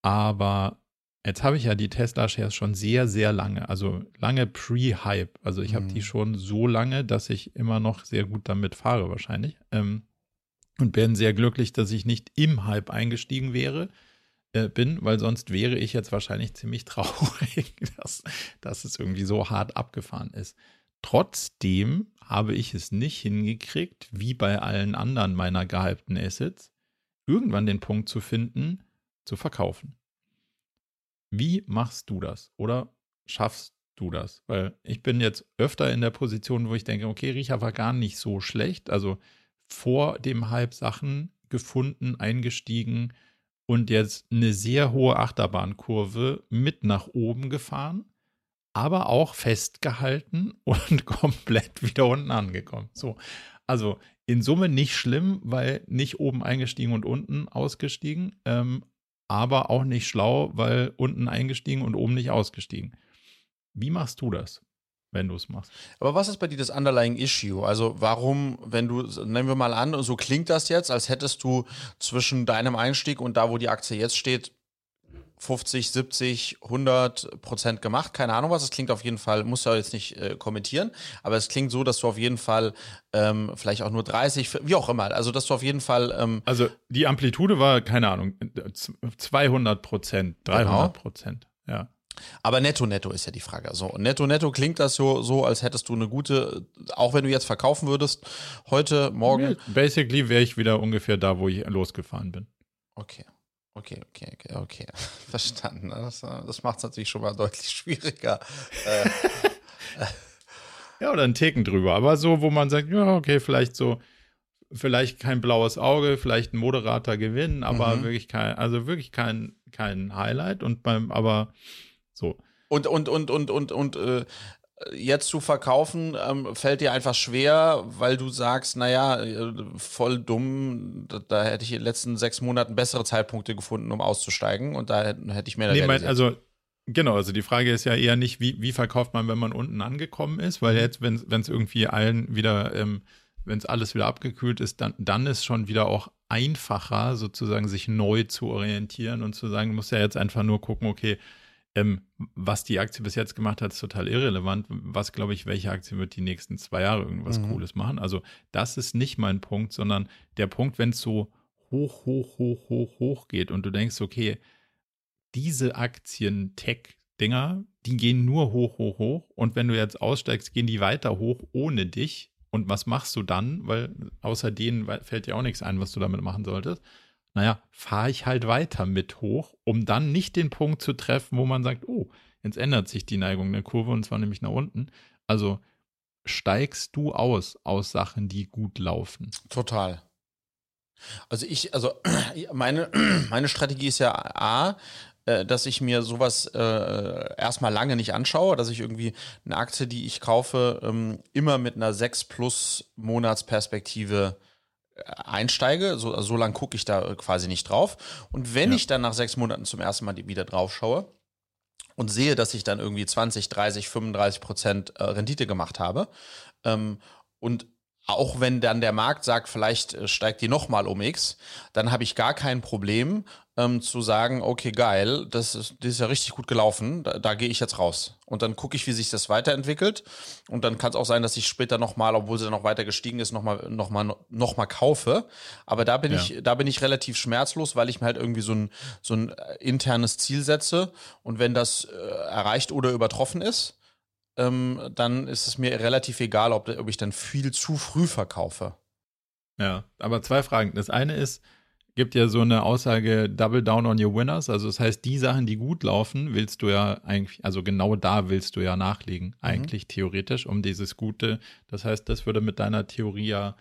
Aber Jetzt habe ich ja die Tesla-Shares schon sehr, sehr lange, also lange pre-Hype. Also ich mhm. habe die schon so lange, dass ich immer noch sehr gut damit fahre wahrscheinlich. Ähm, und bin sehr glücklich, dass ich nicht im Hype eingestiegen wäre, äh, bin, weil sonst wäre ich jetzt wahrscheinlich ziemlich [LAUGHS] traurig, dass, dass es irgendwie so hart abgefahren ist. Trotzdem habe ich es nicht hingekriegt, wie bei allen anderen meiner gehypten Assets, irgendwann den Punkt zu finden, zu verkaufen. Wie machst du das? Oder schaffst du das? Weil ich bin jetzt öfter in der Position, wo ich denke, okay, Riecher war gar nicht so schlecht. Also vor dem Hype Sachen gefunden, eingestiegen und jetzt eine sehr hohe Achterbahnkurve mit nach oben gefahren, aber auch festgehalten [LAUGHS] und komplett wieder unten angekommen. So, also in Summe nicht schlimm, weil nicht oben eingestiegen und unten ausgestiegen, ähm, aber auch nicht schlau, weil unten eingestiegen und oben nicht ausgestiegen. Wie machst du das, wenn du es machst? Aber was ist bei dir das underlying issue? Also warum, wenn du, nehmen wir mal an, so klingt das jetzt, als hättest du zwischen deinem Einstieg und da, wo die Aktie jetzt steht, 50, 70, 100 Prozent gemacht. Keine Ahnung was. Es klingt auf jeden Fall, muss ja jetzt nicht äh, kommentieren, aber es klingt so, dass du auf jeden Fall ähm, vielleicht auch nur 30, wie auch immer. Also, dass du auf jeden Fall. Ähm, also, die Amplitude war, keine Ahnung, 200 Prozent, 300 Prozent, genau. ja. Aber netto, netto ist ja die Frage. Also netto, netto klingt das so, so, als hättest du eine gute, auch wenn du jetzt verkaufen würdest, heute, morgen. Basically wäre ich wieder ungefähr da, wo ich losgefahren bin. Okay. Okay, okay, okay, okay. [LAUGHS] Verstanden. Ne? Das, äh, das macht es natürlich schon mal deutlich [LAUGHS] schwieriger. Ja, oder ein Ticken drüber. Aber so, wo man sagt, ja, okay, vielleicht so vielleicht kein blaues Auge, vielleicht ein moderater Gewinn, aber mhm. wirklich kein, also wirklich kein, kein Highlight und beim, aber so. Und, und, und, und, und, und, äh, jetzt zu verkaufen, ähm, fällt dir einfach schwer, weil du sagst, naja, äh, voll dumm, da, da, hätte ich in den letzten sechs Monaten bessere Zeitpunkte gefunden, um auszusteigen und da hätte, hätte ich mehr nee, mein, Also Genau, also die Frage ist ja eher nicht, wie, wie verkauft man, wenn man unten angekommen ist, weil mhm. jetzt, wenn es irgendwie allen wieder, ähm, wenn es alles wieder abgekühlt ist, dann, dann ist schon wieder auch einfacher, sozusagen sich neu zu orientieren und zu sagen, muss ja jetzt einfach nur gucken, okay, ähm, was die Aktie bis jetzt gemacht hat, ist total irrelevant. Was glaube ich, welche Aktie wird die nächsten zwei Jahre irgendwas mhm. Cooles machen? Also, das ist nicht mein Punkt, sondern der Punkt, wenn es so hoch, hoch, hoch, hoch, hoch geht und du denkst, okay, diese Aktien-Tech-Dinger, die gehen nur hoch, hoch, hoch. Und wenn du jetzt aussteigst, gehen die weiter hoch ohne dich. Und was machst du dann? Weil außer denen fällt dir auch nichts ein, was du damit machen solltest naja, fahre ich halt weiter mit hoch, um dann nicht den Punkt zu treffen, wo man sagt, oh, jetzt ändert sich die Neigung der Kurve und zwar nämlich nach unten. Also steigst du aus aus Sachen, die gut laufen? Total. Also ich, also [CLEARS THROAT] meine, [CLEARS THROAT] meine Strategie ist ja A, äh, dass ich mir sowas äh, erstmal lange nicht anschaue, dass ich irgendwie eine Aktie, die ich kaufe, ähm, immer mit einer 6 plus Monatsperspektive einsteige. So, so lange gucke ich da quasi nicht drauf. Und wenn ja. ich dann nach sechs Monaten zum ersten Mal wieder drauf schaue und sehe, dass ich dann irgendwie 20, 30, 35 Prozent äh, Rendite gemacht habe ähm, und auch wenn dann der Markt sagt, vielleicht äh, steigt die nochmal um X, dann habe ich gar kein Problem ähm, zu sagen, okay, geil, das ist, das ist ja richtig gut gelaufen, da, da gehe ich jetzt raus. Und dann gucke ich, wie sich das weiterentwickelt. Und dann kann es auch sein, dass ich später nochmal, obwohl sie dann noch weiter gestiegen ist, nochmal noch mal, noch mal kaufe. Aber da bin ja. ich, da bin ich relativ schmerzlos, weil ich mir halt irgendwie so ein, so ein äh, internes Ziel setze. Und wenn das äh, erreicht oder übertroffen ist, ähm, dann ist es mir relativ egal, ob, ob ich dann viel zu früh verkaufe. Ja, aber zwei Fragen. Das eine ist, gibt ja so eine Aussage Double Down on your Winners. Also das heißt, die Sachen, die gut laufen, willst du ja eigentlich, also genau da willst du ja nachlegen, mhm. eigentlich theoretisch, um dieses Gute. Das heißt, das würde mit deiner Theorie ja,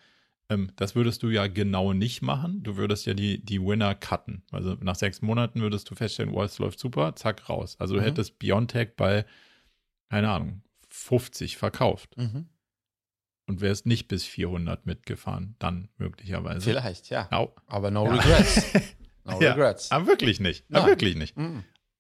ähm, das würdest du ja genau nicht machen. Du würdest ja die, die Winner cutten. Also nach sechs Monaten würdest du feststellen, oh, es läuft super, zack, raus. Also du mhm. hättest Biontech bei, keine Ahnung, 50 verkauft. Mhm und wärst nicht bis 400 mitgefahren, dann möglicherweise. Vielleicht, ja. No. Aber no ja. regrets. [LAUGHS] No regrets. Ja, aber wirklich nicht. Aber wirklich nicht. Mm.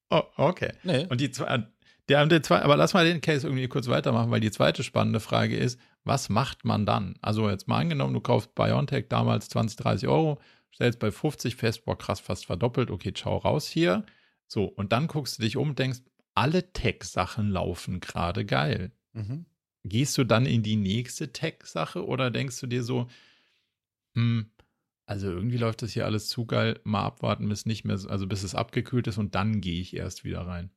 Oh, okay. Nee. Und die zwei, der, der zwei, aber lass mal den Case irgendwie kurz weitermachen, weil die zweite spannende Frage ist, was macht man dann? Also jetzt mal angenommen, du kaufst Biontech damals 20, 30 Euro, stellst bei 50 fest, boah, krass, fast verdoppelt, okay, ciao, raus hier. So, und dann guckst du dich um und denkst, alle Tech-Sachen laufen gerade geil. Mhm gehst du dann in die nächste Tech-Sache oder denkst du dir so, hm, also irgendwie läuft das hier alles zu geil, mal abwarten, bis nicht mehr, also bis es abgekühlt ist und dann gehe ich erst wieder rein.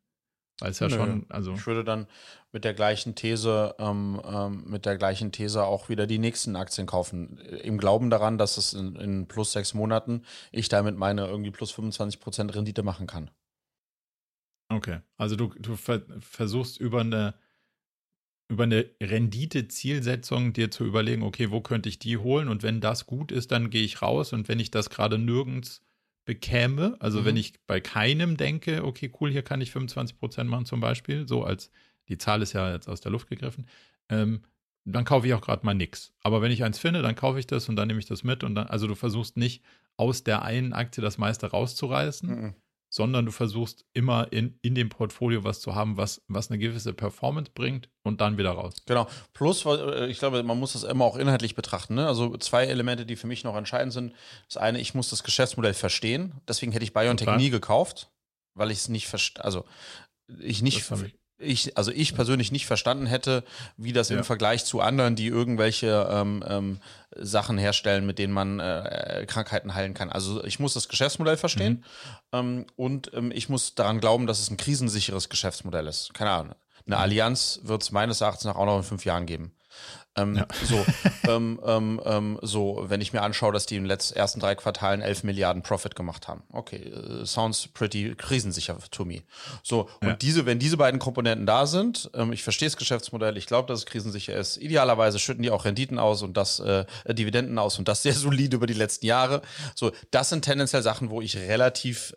Weil es ja Nö. schon, also. Ich würde dann mit der gleichen These, ähm, ähm, mit der gleichen These auch wieder die nächsten Aktien kaufen. Im Glauben daran, dass es in, in plus sechs Monaten ich damit meine irgendwie plus 25 Prozent Rendite machen kann. Okay. Also du, du ver versuchst über eine über eine Rendite-Zielsetzung dir zu überlegen, okay, wo könnte ich die holen? Und wenn das gut ist, dann gehe ich raus. Und wenn ich das gerade nirgends bekäme, also mhm. wenn ich bei keinem denke, okay, cool, hier kann ich 25 Prozent machen zum Beispiel, so als die Zahl ist ja jetzt aus der Luft gegriffen, ähm, dann kaufe ich auch gerade mal nichts. Aber wenn ich eins finde, dann kaufe ich das und dann nehme ich das mit und dann, also du versuchst nicht aus der einen Aktie das meiste rauszureißen, mhm sondern du versuchst immer in, in dem Portfolio was zu haben, was, was eine gewisse Performance bringt und dann wieder raus. Genau. Plus, äh, ich glaube, man muss das immer auch inhaltlich betrachten. Ne? Also zwei Elemente, die für mich noch entscheidend sind. Das eine, ich muss das Geschäftsmodell verstehen. Deswegen hätte ich BioNTech Total. nie gekauft, weil ich es nicht verstehe. Also ich nicht ich, also ich persönlich nicht verstanden hätte, wie das ja. im Vergleich zu anderen, die irgendwelche ähm, ähm, Sachen herstellen, mit denen man äh, Krankheiten heilen kann. Also ich muss das Geschäftsmodell verstehen mhm. ähm, und ähm, ich muss daran glauben, dass es ein krisensicheres Geschäftsmodell ist. Keine Ahnung. Eine mhm. Allianz wird es meines Erachtens nach auch noch in fünf Jahren geben. Ähm, ja. so, [LAUGHS] ähm, ähm, ähm, so, wenn ich mir anschaue, dass die in den letzten, ersten drei Quartalen 11 Milliarden Profit gemacht haben. Okay, uh, sounds pretty krisensicher to me. So, und ja. diese, wenn diese beiden Komponenten da sind, ähm, ich verstehe das Geschäftsmodell, ich glaube, dass es krisensicher ist. Idealerweise schütten die auch Renditen aus und das, äh, äh Dividenden aus und das sehr [LAUGHS] solide über die letzten Jahre. So, das sind tendenziell Sachen, wo ich relativ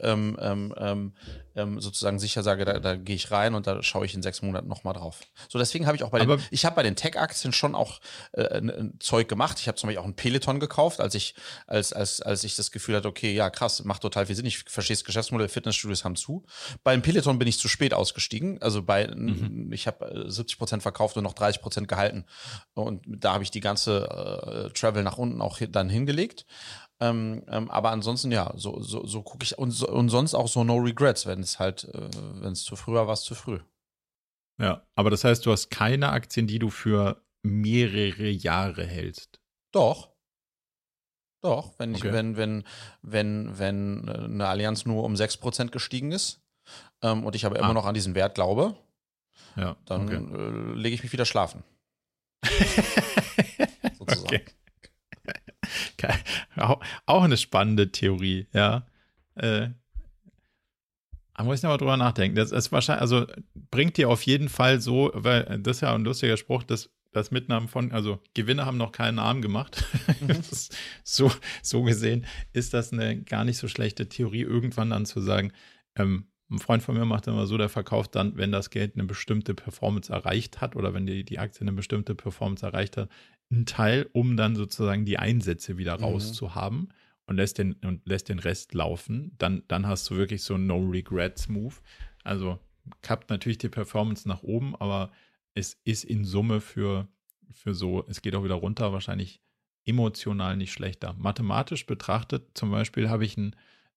ähm, sozusagen sicher sage, da, da gehe ich rein und da schaue ich in sechs Monaten nochmal drauf. So, deswegen habe ich auch bei den, ich habe bei den Tech-Aktien schon auch äh, ein, Zeug gemacht. Ich habe zum Beispiel auch ein Peloton gekauft, als ich, als, als, als ich das Gefühl hatte, okay, ja, krass, macht total viel Sinn. Ich verstehe das Geschäftsmodell, Fitnessstudios haben zu. Beim Peloton bin ich zu spät ausgestiegen. Also bei, mhm. ich habe 70 äh, Prozent verkauft und noch 30 Prozent gehalten. Und da habe ich die ganze äh, Travel nach unten auch dann hingelegt. Ähm, ähm, aber ansonsten, ja, so, so, so gucke ich und, so, und sonst auch so No Regrets, wenn es halt, äh, wenn es zu früh war, war es zu früh. Ja, aber das heißt, du hast keine Aktien, die du für mehrere Jahre hältst. Doch. Doch, wenn, okay. ich, wenn, wenn, wenn, wenn äh, eine Allianz nur um 6% gestiegen ist ähm, und ich aber immer ah. noch an diesen Wert glaube, ja, dann okay. äh, lege ich mich wieder schlafen. [LAUGHS] Sozusagen. Okay. Auch eine spannende Theorie, ja. Äh, da muss ich nochmal drüber nachdenken. Das ist wahrscheinlich, also bringt dir auf jeden Fall so, weil das ist ja ein lustiger Spruch, dass das Mitnahmen von, also Gewinne haben noch keinen Namen gemacht. Mhm. [LAUGHS] so, so gesehen ist das eine gar nicht so schlechte Theorie, irgendwann dann zu sagen, ähm, ein Freund von mir macht immer so, der verkauft dann, wenn das Geld eine bestimmte Performance erreicht hat oder wenn die, die Aktie eine bestimmte Performance erreicht hat, einen Teil, um dann sozusagen die Einsätze wieder mhm. rauszuhaben und lässt den, und lässt den Rest laufen. Dann, dann hast du wirklich so einen No-Regrets-Move. Also kappt natürlich die Performance nach oben, aber es ist in Summe für, für so, es geht auch wieder runter, wahrscheinlich emotional nicht schlechter. Mathematisch betrachtet, zum Beispiel habe ich einen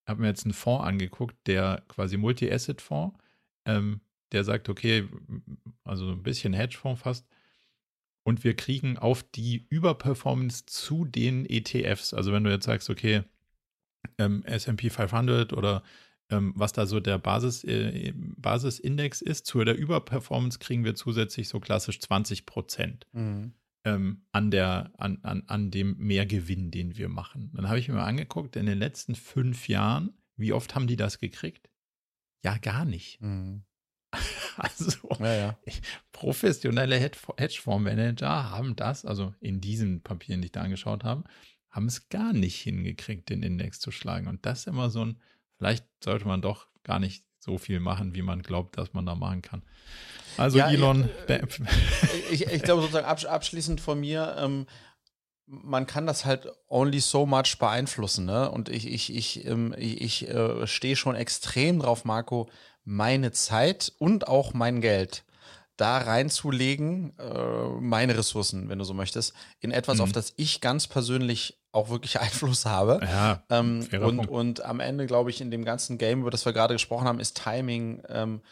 habe mir jetzt einen Fonds angeguckt, der quasi Multi-Asset-Fonds, ähm, der sagt, okay, also ein bisschen Hedgefonds fast. Und wir kriegen auf die Überperformance zu den ETFs. Also wenn du jetzt sagst, okay, ähm, SP 500 oder ähm, was da so der Basis, äh, Basisindex ist, zu der Überperformance kriegen wir zusätzlich so klassisch 20 Prozent. Mhm ähm, an, der, an, an, an dem Mehrgewinn, den wir machen. Dann habe ich mir mal angeguckt, in den letzten fünf Jahren, wie oft haben die das gekriegt? Ja, gar nicht. Mhm. [LAUGHS] Also ja, ja. professionelle Hedgefondsmanager haben das, also in diesen Papieren, die ich da angeschaut habe, haben es gar nicht hingekriegt, den Index zu schlagen. Und das ist immer so ein, vielleicht sollte man doch gar nicht so viel machen, wie man glaubt, dass man da machen kann. Also ja, Elon. [LAUGHS] Ich, ich, ich, glaube sozusagen abschließend von mir, ähm, man kann das halt only so much beeinflussen, ne? Und ich, ich, ich, ähm, ich, ich äh, stehe schon extrem drauf, Marco, meine Zeit und auch mein Geld da reinzulegen, äh, meine Ressourcen, wenn du so möchtest, in etwas, mhm. auf das ich ganz persönlich auch wirklich [LAUGHS] Einfluss habe. Ja, ähm, und, und am Ende, glaube ich, in dem ganzen Game, über das wir gerade gesprochen haben, ist Timing ähm,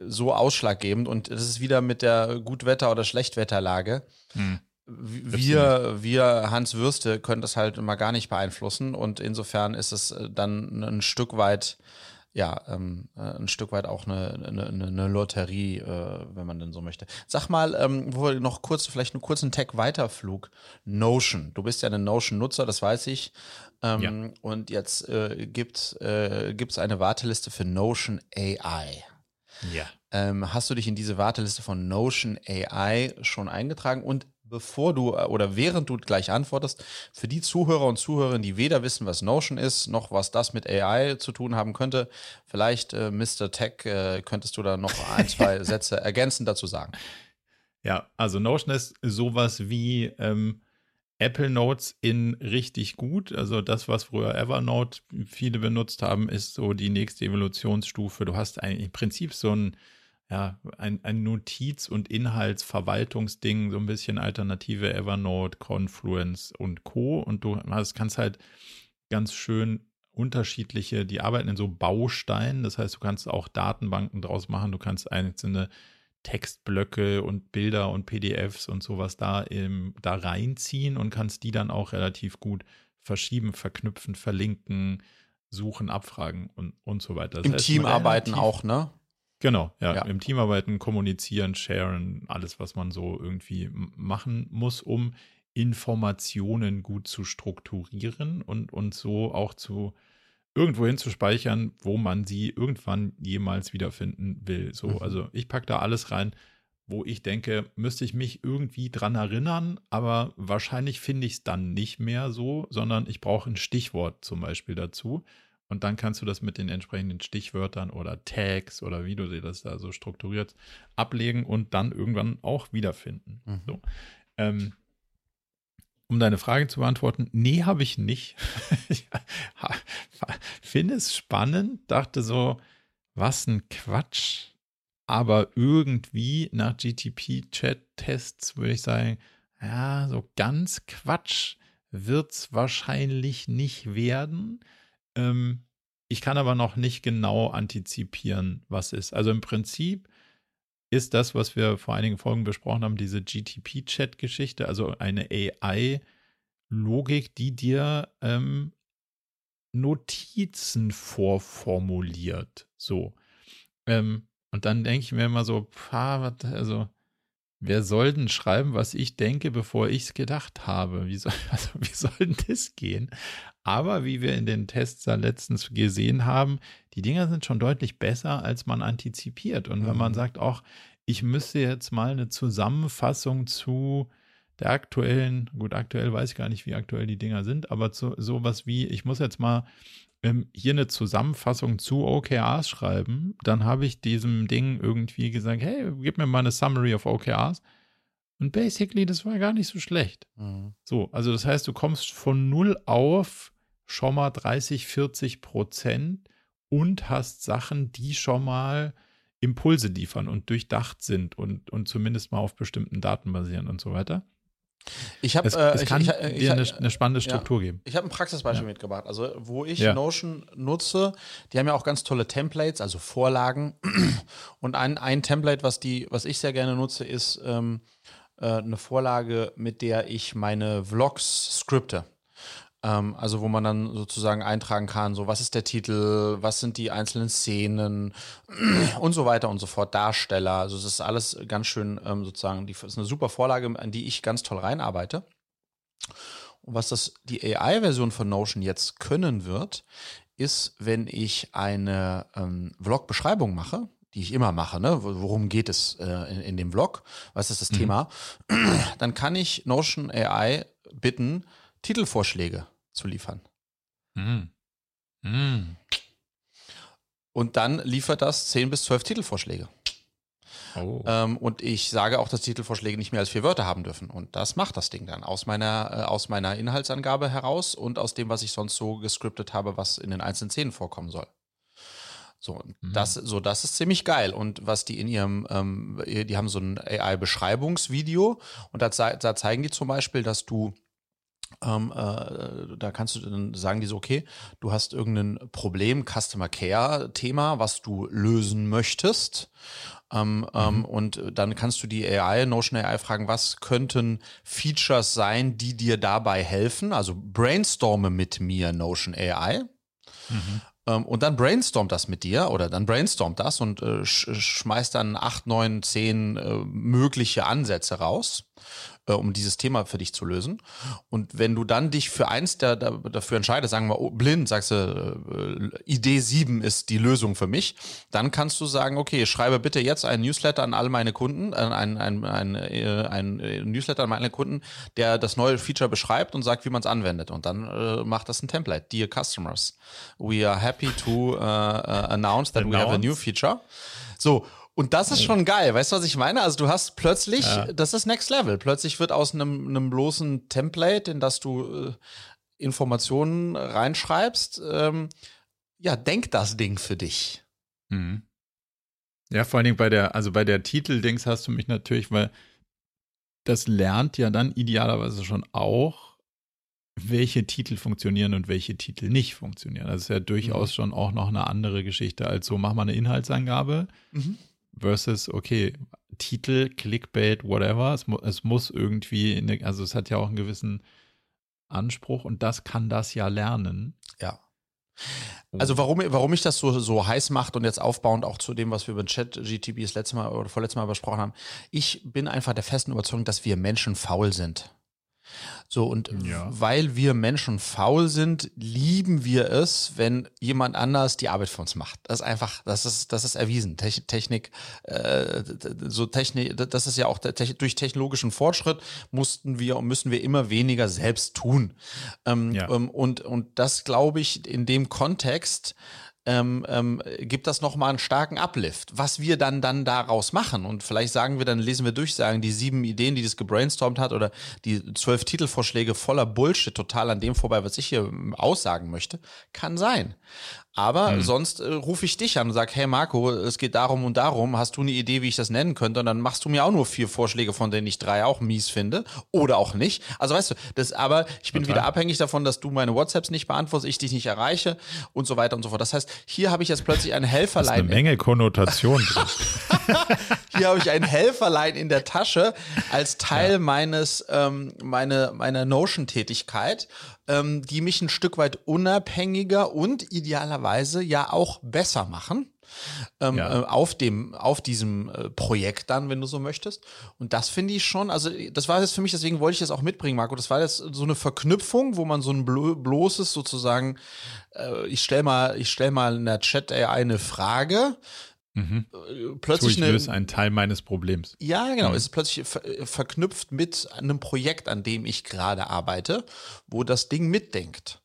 so ausschlaggebend. Und das ist wieder mit der Gutwetter- oder Schlechtwetterlage. Hm. Wir, wir Hans Würste können das halt immer gar nicht beeinflussen. Und insofern ist es äh, dann ein Stück weit ja, ähm, äh, ein Stück weit auch eine, eine, eine Lotterie, äh, wenn man denn so möchte. Sag mal, ähm, wo wir noch kurz, vielleicht einen kurzen Tech-Weiterflug. Notion. Du bist ja ein Notion-Nutzer, das weiß ich. Ähm, ja. Und jetzt äh, gibt es äh, eine Warteliste für Notion AI. Ja. Ähm, hast du dich in diese Warteliste von Notion AI schon eingetragen? Und bevor du äh, oder während du gleich antwortest, für die Zuhörer und Zuhörerinnen, die weder wissen, was Notion ist, noch was das mit AI zu tun haben könnte, vielleicht, äh, Mr. Tech, äh, könntest du da noch ein, zwei [LAUGHS] Sätze ergänzend dazu sagen. Ja, also Notion ist sowas wie ähm, Apple Notes in richtig gut. Also das, was früher Evernote viele benutzt haben, ist so die nächste Evolutionsstufe. Du hast eigentlich im Prinzip so ein ja, ein, ein Notiz- und Inhaltsverwaltungsding, so ein bisschen Alternative Evernote, Confluence und Co. Und du hast, kannst halt ganz schön unterschiedliche, die arbeiten in so Bausteinen. Das heißt, du kannst auch Datenbanken draus machen, du kannst einzelne Textblöcke und Bilder und PDFs und sowas da, im, da reinziehen und kannst die dann auch relativ gut verschieben, verknüpfen, verlinken, suchen, abfragen und, und so weiter. Das Im Team arbeiten auch, ne? Genau, ja, Ja. Im Team arbeiten, kommunizieren, sharen, alles, was man so irgendwie machen muss, um Informationen gut zu strukturieren und, und so auch zu irgendwohin zu speichern, wo man sie irgendwann jemals wiederfinden will. So, Mhm. also ich packe da alles rein, wo ich denke, müsste ich mich irgendwie dran erinnern, aber wahrscheinlich finde ich es dann nicht mehr so, sondern ich brauche ein Stichwort zum Beispiel dazu. Und dann kannst du das mit den entsprechenden Stichwörtern oder Tags oder wie du dir das da so strukturiert ablegen und dann irgendwann auch wiederfinden. Mhm. So. Ähm, um deine Frage zu beantworten, nee, habe ich nicht. [LAUGHS] ich finde es spannend, dachte so, was ein Quatsch. Aber irgendwie nach GTP-Chat-Tests würde ich sagen, ja, so ganz Quatsch wird es wahrscheinlich nicht werden. Ähm, ich kann aber noch nicht genau antizipieren, was ist. Also im Prinzip ist das, was wir vor einigen Folgen besprochen haben, diese GTP-Chat-Geschichte, also eine AI-Logik, die dir ähm, Notizen vorformuliert. So. Ähm, und dann denke ich mir immer so, pah, also, wer soll denn schreiben, was ich denke, bevor ich es gedacht habe? Wie soll, [LAUGHS] also, wie soll denn das gehen? Aber wie wir in den Tests da letztens gesehen haben, die Dinger sind schon deutlich besser, als man antizipiert. Und wenn man Mhm. sagt, auch, ich müsste jetzt mal eine Zusammenfassung zu der aktuellen, gut, aktuell weiß ich gar nicht, wie aktuell die Dinger sind, aber zu sowas wie, ich muss jetzt mal ähm, hier eine Zusammenfassung zu OKRs schreiben, dann habe ich diesem Ding irgendwie gesagt, hey, gib mir mal eine Summary of OKRs. Und basically, das war gar nicht so schlecht. Mhm. So, also das heißt, du kommst von null auf schon mal 30, 40 Prozent und hast Sachen, die schon mal Impulse liefern und durchdacht sind und, und zumindest mal auf bestimmten Daten basieren und so weiter. Ich habe Es, äh, ich, kann ich, ich, dir eine, eine spannende ja. Struktur geben. Ich habe ein Praxisbeispiel Ja. mitgebracht. Also, wo ich Ja. Notion nutze, die haben ja auch ganz tolle Templates, also Vorlagen. [CLEARS THROAT] Und ein, ein Template, was, die, was ich sehr gerne nutze, ist ähm, äh, eine Vorlage, mit der ich meine Vlogs skripte. Ähm, also, wo man dann sozusagen eintragen kann, so was ist der Titel, was sind die einzelnen Szenen [CLEARS THROAT] und so weiter und so fort, Darsteller. Also, es ist alles ganz schön ähm, sozusagen, die ist eine super Vorlage, an die ich ganz toll reinarbeite. Und was das die AI-Version von Notion jetzt können wird, ist, wenn ich eine ähm, Vlog-Beschreibung mache, die ich immer mache, ne? wo- worum geht es äh, in, in dem Vlog, was ist das Thema, [CLEARS THROAT] dann kann ich Notion AI bitten, Titelvorschläge zu liefern. Mm. Mm. Und dann liefert das 10 bis 12 Titelvorschläge. Oh. Ähm, und ich sage auch, dass Titelvorschläge nicht mehr als vier Wörter haben dürfen. Und das macht das Ding dann aus meiner, äh, aus meiner Inhaltsangabe heraus und aus dem, was ich sonst so gescriptet habe, was in den einzelnen Szenen vorkommen soll. So, Mhm. das, so, das ist ziemlich geil. Und was die in ihrem, ähm, die haben so ein AI-Beschreibungsvideo und da, da zeigen die zum Beispiel, dass du ähm, äh, da kannst du dann sagen die so, okay, du hast irgendein Problem, Customer Care Thema, was du lösen möchtest. Ähm, ähm, und dann kannst du die AI, Notion AI fragen, was könnten Features sein, die dir dabei helfen? Also brainstorme mit mir Notion AI. Mhm. Ähm, und dann brainstormt das mit dir oder dann brainstormt das und äh, sch schmeißt dann acht, neun, zehn äh, mögliche Ansätze raus, um dieses Thema für dich zu lösen. Und wenn du dann dich für eins der, der, dafür entscheidest, sagen wir oh, blind, sagst du, äh, Idee 7 ist die Lösung für mich, dann kannst du sagen, okay, schreibe bitte jetzt einen Newsletter an alle meine Kunden, äh, ein, ein, ein, äh, ein äh, Newsletter an meine Kunden, der das neue Feature beschreibt und sagt, wie man es anwendet. Und dann äh, macht das ein Template. Dear Customers, we are happy to uh, uh, announce that we have a Announce? new feature. So, und das ist schon geil. Weißt du, was ich meine? Also du hast plötzlich, Ja. das ist Next Level. Plötzlich wird aus einem, einem bloßen Template, in das du äh, Informationen reinschreibst, ähm, ja, denk das Ding für dich. Mhm. Ja, vor allen Dingen bei der, also bei der Titeldings hast du mich natürlich, weil das lernt ja dann idealerweise schon auch, welche Titel funktionieren und welche Titel nicht funktionieren. Das ist ja durchaus schon auch noch eine andere Geschichte als so, mach mal eine Inhaltsangabe versus, okay, Titel, Clickbait, whatever. Es, mu es muss irgendwie, in der, also es hat ja auch einen gewissen Anspruch und das kann das ja lernen. Ja. Also warum, warum mich das so, so heiß macht und jetzt aufbauend auch zu dem, was wir über den Chat GTB das letzte Mal oder vorletztes Mal besprochen haben, ich bin einfach der festen Überzeugung, dass wir Menschen faul sind. So, und ja. weil wir Menschen faul sind, lieben wir es, wenn jemand anders die Arbeit für uns macht. Das ist einfach, das ist, das ist erwiesen. Technik, äh, so Technik, das ist ja auch durch technologischen Fortschritt mussten wir und müssen wir immer weniger selbst tun. Ähm, ja. Ähm, und, und das glaube ich in dem Kontext, ähm, ähm, gibt das nochmal einen starken Uplift. Was wir dann, dann daraus machen und vielleicht sagen wir, dann lesen wir durch, sagen die sieben Ideen, die das gebrainstormt hat oder die zwölf Titelvorschläge voller Bullshit total an dem vorbei, was ich hier ähm, aussagen möchte, kann sein. Aber mhm. sonst äh, rufe ich dich an und sage, hey Marco, es geht darum und darum, hast du eine Idee, wie ich das nennen könnte? Und dann machst du mir auch nur vier Vorschläge, von denen ich drei auch mies finde oder auch nicht. Also weißt du, das aber ich bin Total. wieder abhängig davon, dass du meine WhatsApps nicht beantwortest, ich dich nicht erreiche und so weiter und so fort. Das heißt, hier habe ich jetzt plötzlich ein Helferlein. Das ist eine Menge Konnotation drin. [LAUGHS] hier habe ich ein Helferlein in der Tasche als Teil ja. meines ähm, meine meiner Notion-Tätigkeit ähm, die mich ein Stück weit unabhängiger und idealerweise ja auch besser machen. Ähm, ja. äh, auf dem, auf diesem äh, Projekt dann, wenn du so möchtest. Und das finde ich schon, also das war jetzt für mich, deswegen wollte ich das auch mitbringen, Marco. Das war jetzt so eine Verknüpfung, wo man so ein blo bloßes sozusagen, äh, ich stell mal, ich stell mal in der Chat AI eine Frage, Mhm. Äh, plötzlich so, ich löse einen Teil meines Problems. Ja, genau. Mhm. Es ist plötzlich ver äh, verknüpft mit einem Projekt, an dem ich gerade arbeite, wo das Ding mitdenkt.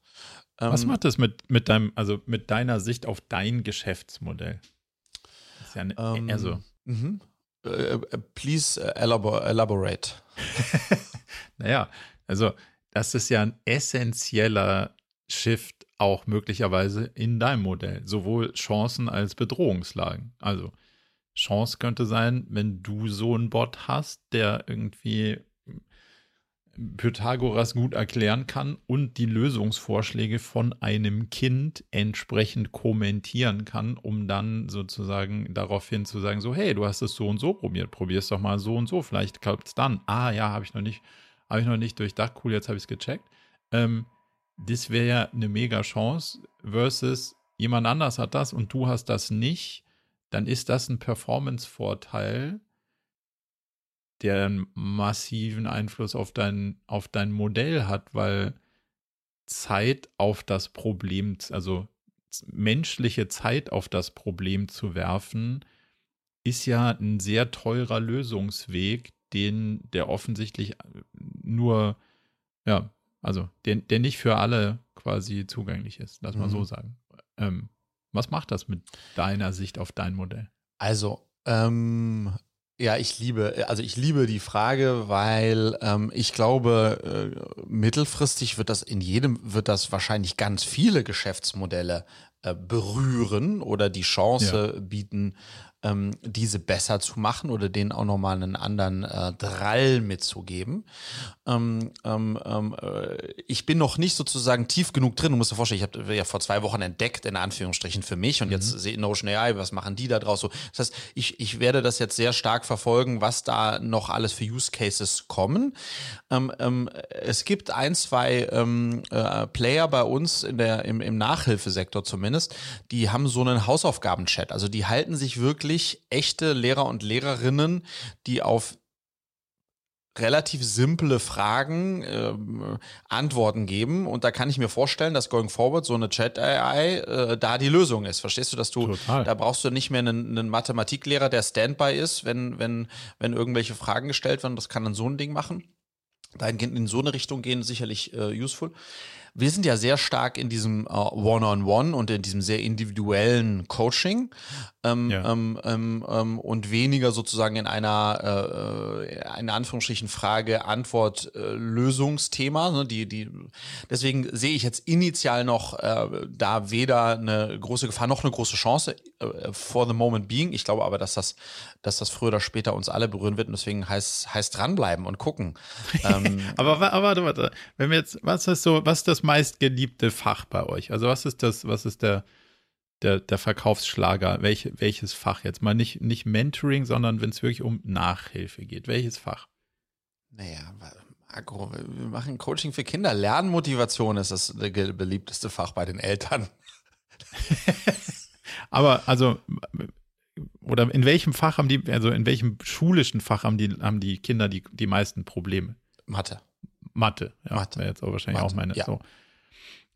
Was ähm, macht das mit, mit deinem, also mit deiner Sicht auf dein Geschäftsmodell? Das ist ja eine, ähm, eher so. Mhm. Uh, please elabor elaborate. [LAUGHS] naja, also das ist ja ein essentieller Shift auch möglicherweise in deinem Modell, sowohl Chancen als Bedrohungslagen. Also Chance könnte sein, wenn du so einen Bot hast, der irgendwie Pythagoras gut erklären kann und die Lösungsvorschläge von einem Kind entsprechend kommentieren kann, um dann sozusagen daraufhin zu sagen, so, hey, du hast es so und so probiert, probier es doch mal so und so, vielleicht klappt es dann. Ah ja, habe ich noch nicht, habe ich noch nicht durchdacht, cool, jetzt habe ich es gecheckt. Ähm, das wäre ja eine mega Chance versus jemand anders hat das und du hast das nicht, dann ist das ein Performance-Vorteil, der einen massiven Einfluss auf dein, auf dein Modell hat, weil Zeit auf das Problem, also menschliche Zeit auf das Problem zu werfen, ist ja ein sehr teurer Lösungsweg, den der offensichtlich nur ja, also, der, der nicht für alle quasi zugänglich ist, lass mal mhm. so sagen. Ähm, was macht das mit deiner Sicht auf dein Modell? Also, ähm, ja, ich liebe, also ich liebe die Frage, weil ähm, ich glaube, äh, mittelfristig wird das in jedem, wird das wahrscheinlich ganz viele Geschäftsmodelle äh, berühren oder die Chance ja. bieten, ähm, diese besser zu machen oder denen auch nochmal einen anderen äh, Drall mitzugeben. Ähm, ähm, ähm, äh, ich bin noch nicht sozusagen tief genug drin. Du musst dir vorstellen, ich habe ja vor zwei Wochen entdeckt, in Anführungsstrichen für mich und mhm. jetzt sehe Notion AI, was machen die da draus so. Das heißt, ich, ich werde das jetzt sehr stark verfolgen, was da noch alles für Use Cases kommen. Ähm, ähm, es gibt ein, zwei äh, Player bei uns in der, im, im Nachhilfesektor zumindest, die haben so einen Hausaufgaben-Chat. Also die halten sich wirklich echte Lehrer und Lehrerinnen, die auf relativ simple Fragen äh, Antworten geben und da kann ich mir vorstellen, dass going forward so eine Chat AI äh, da die Lösung ist. Verstehst du, dass du Total. da brauchst du nicht mehr einen, einen Mathematiklehrer, der Standby ist, wenn wenn wenn irgendwelche Fragen gestellt werden, das kann dann so ein Ding machen. Dahingehend in so eine Richtung gehen sicherlich äh, useful wir sind ja sehr stark in diesem äh, One-on-One -on -one und in diesem sehr individuellen Coaching ähm, ja. ähm, ähm, ähm und weniger sozusagen in einer, äh, äh in Anführungsstrichen, Frage-Antwort-Lösungsthema. Ne? Die, die, deswegen sehe ich jetzt initial noch äh, da weder eine große Gefahr noch eine große Chance äh, for the moment being. Ich glaube aber, dass das, dass das früher oder später uns alle berühren wird und deswegen heißt, heißt dranbleiben und gucken. [LAUGHS] Ähm, aber, aber warte, warte, wenn wir jetzt, was ist so, was ist das meistgeliebte Fach bei euch? Also was ist das, was ist der, der, der Verkaufsschlager? Welch, welches Fach jetzt? Mal nicht, nicht Mentoring, sondern wenn es wirklich um Nachhilfe geht. Welches Fach? Naja, Agro, wir machen Coaching für Kinder. Lernmotivation ist das beliebteste Fach bei den Eltern. [LAUGHS] Aber also, oder in welchem Fach haben die, also in welchem schulischen Fach haben die, haben die Kinder die, die meisten Probleme? Mathe. Mathe, ja. Mathe. Wäre jetzt auch wahrscheinlich Mathe, auch meine. ja. So.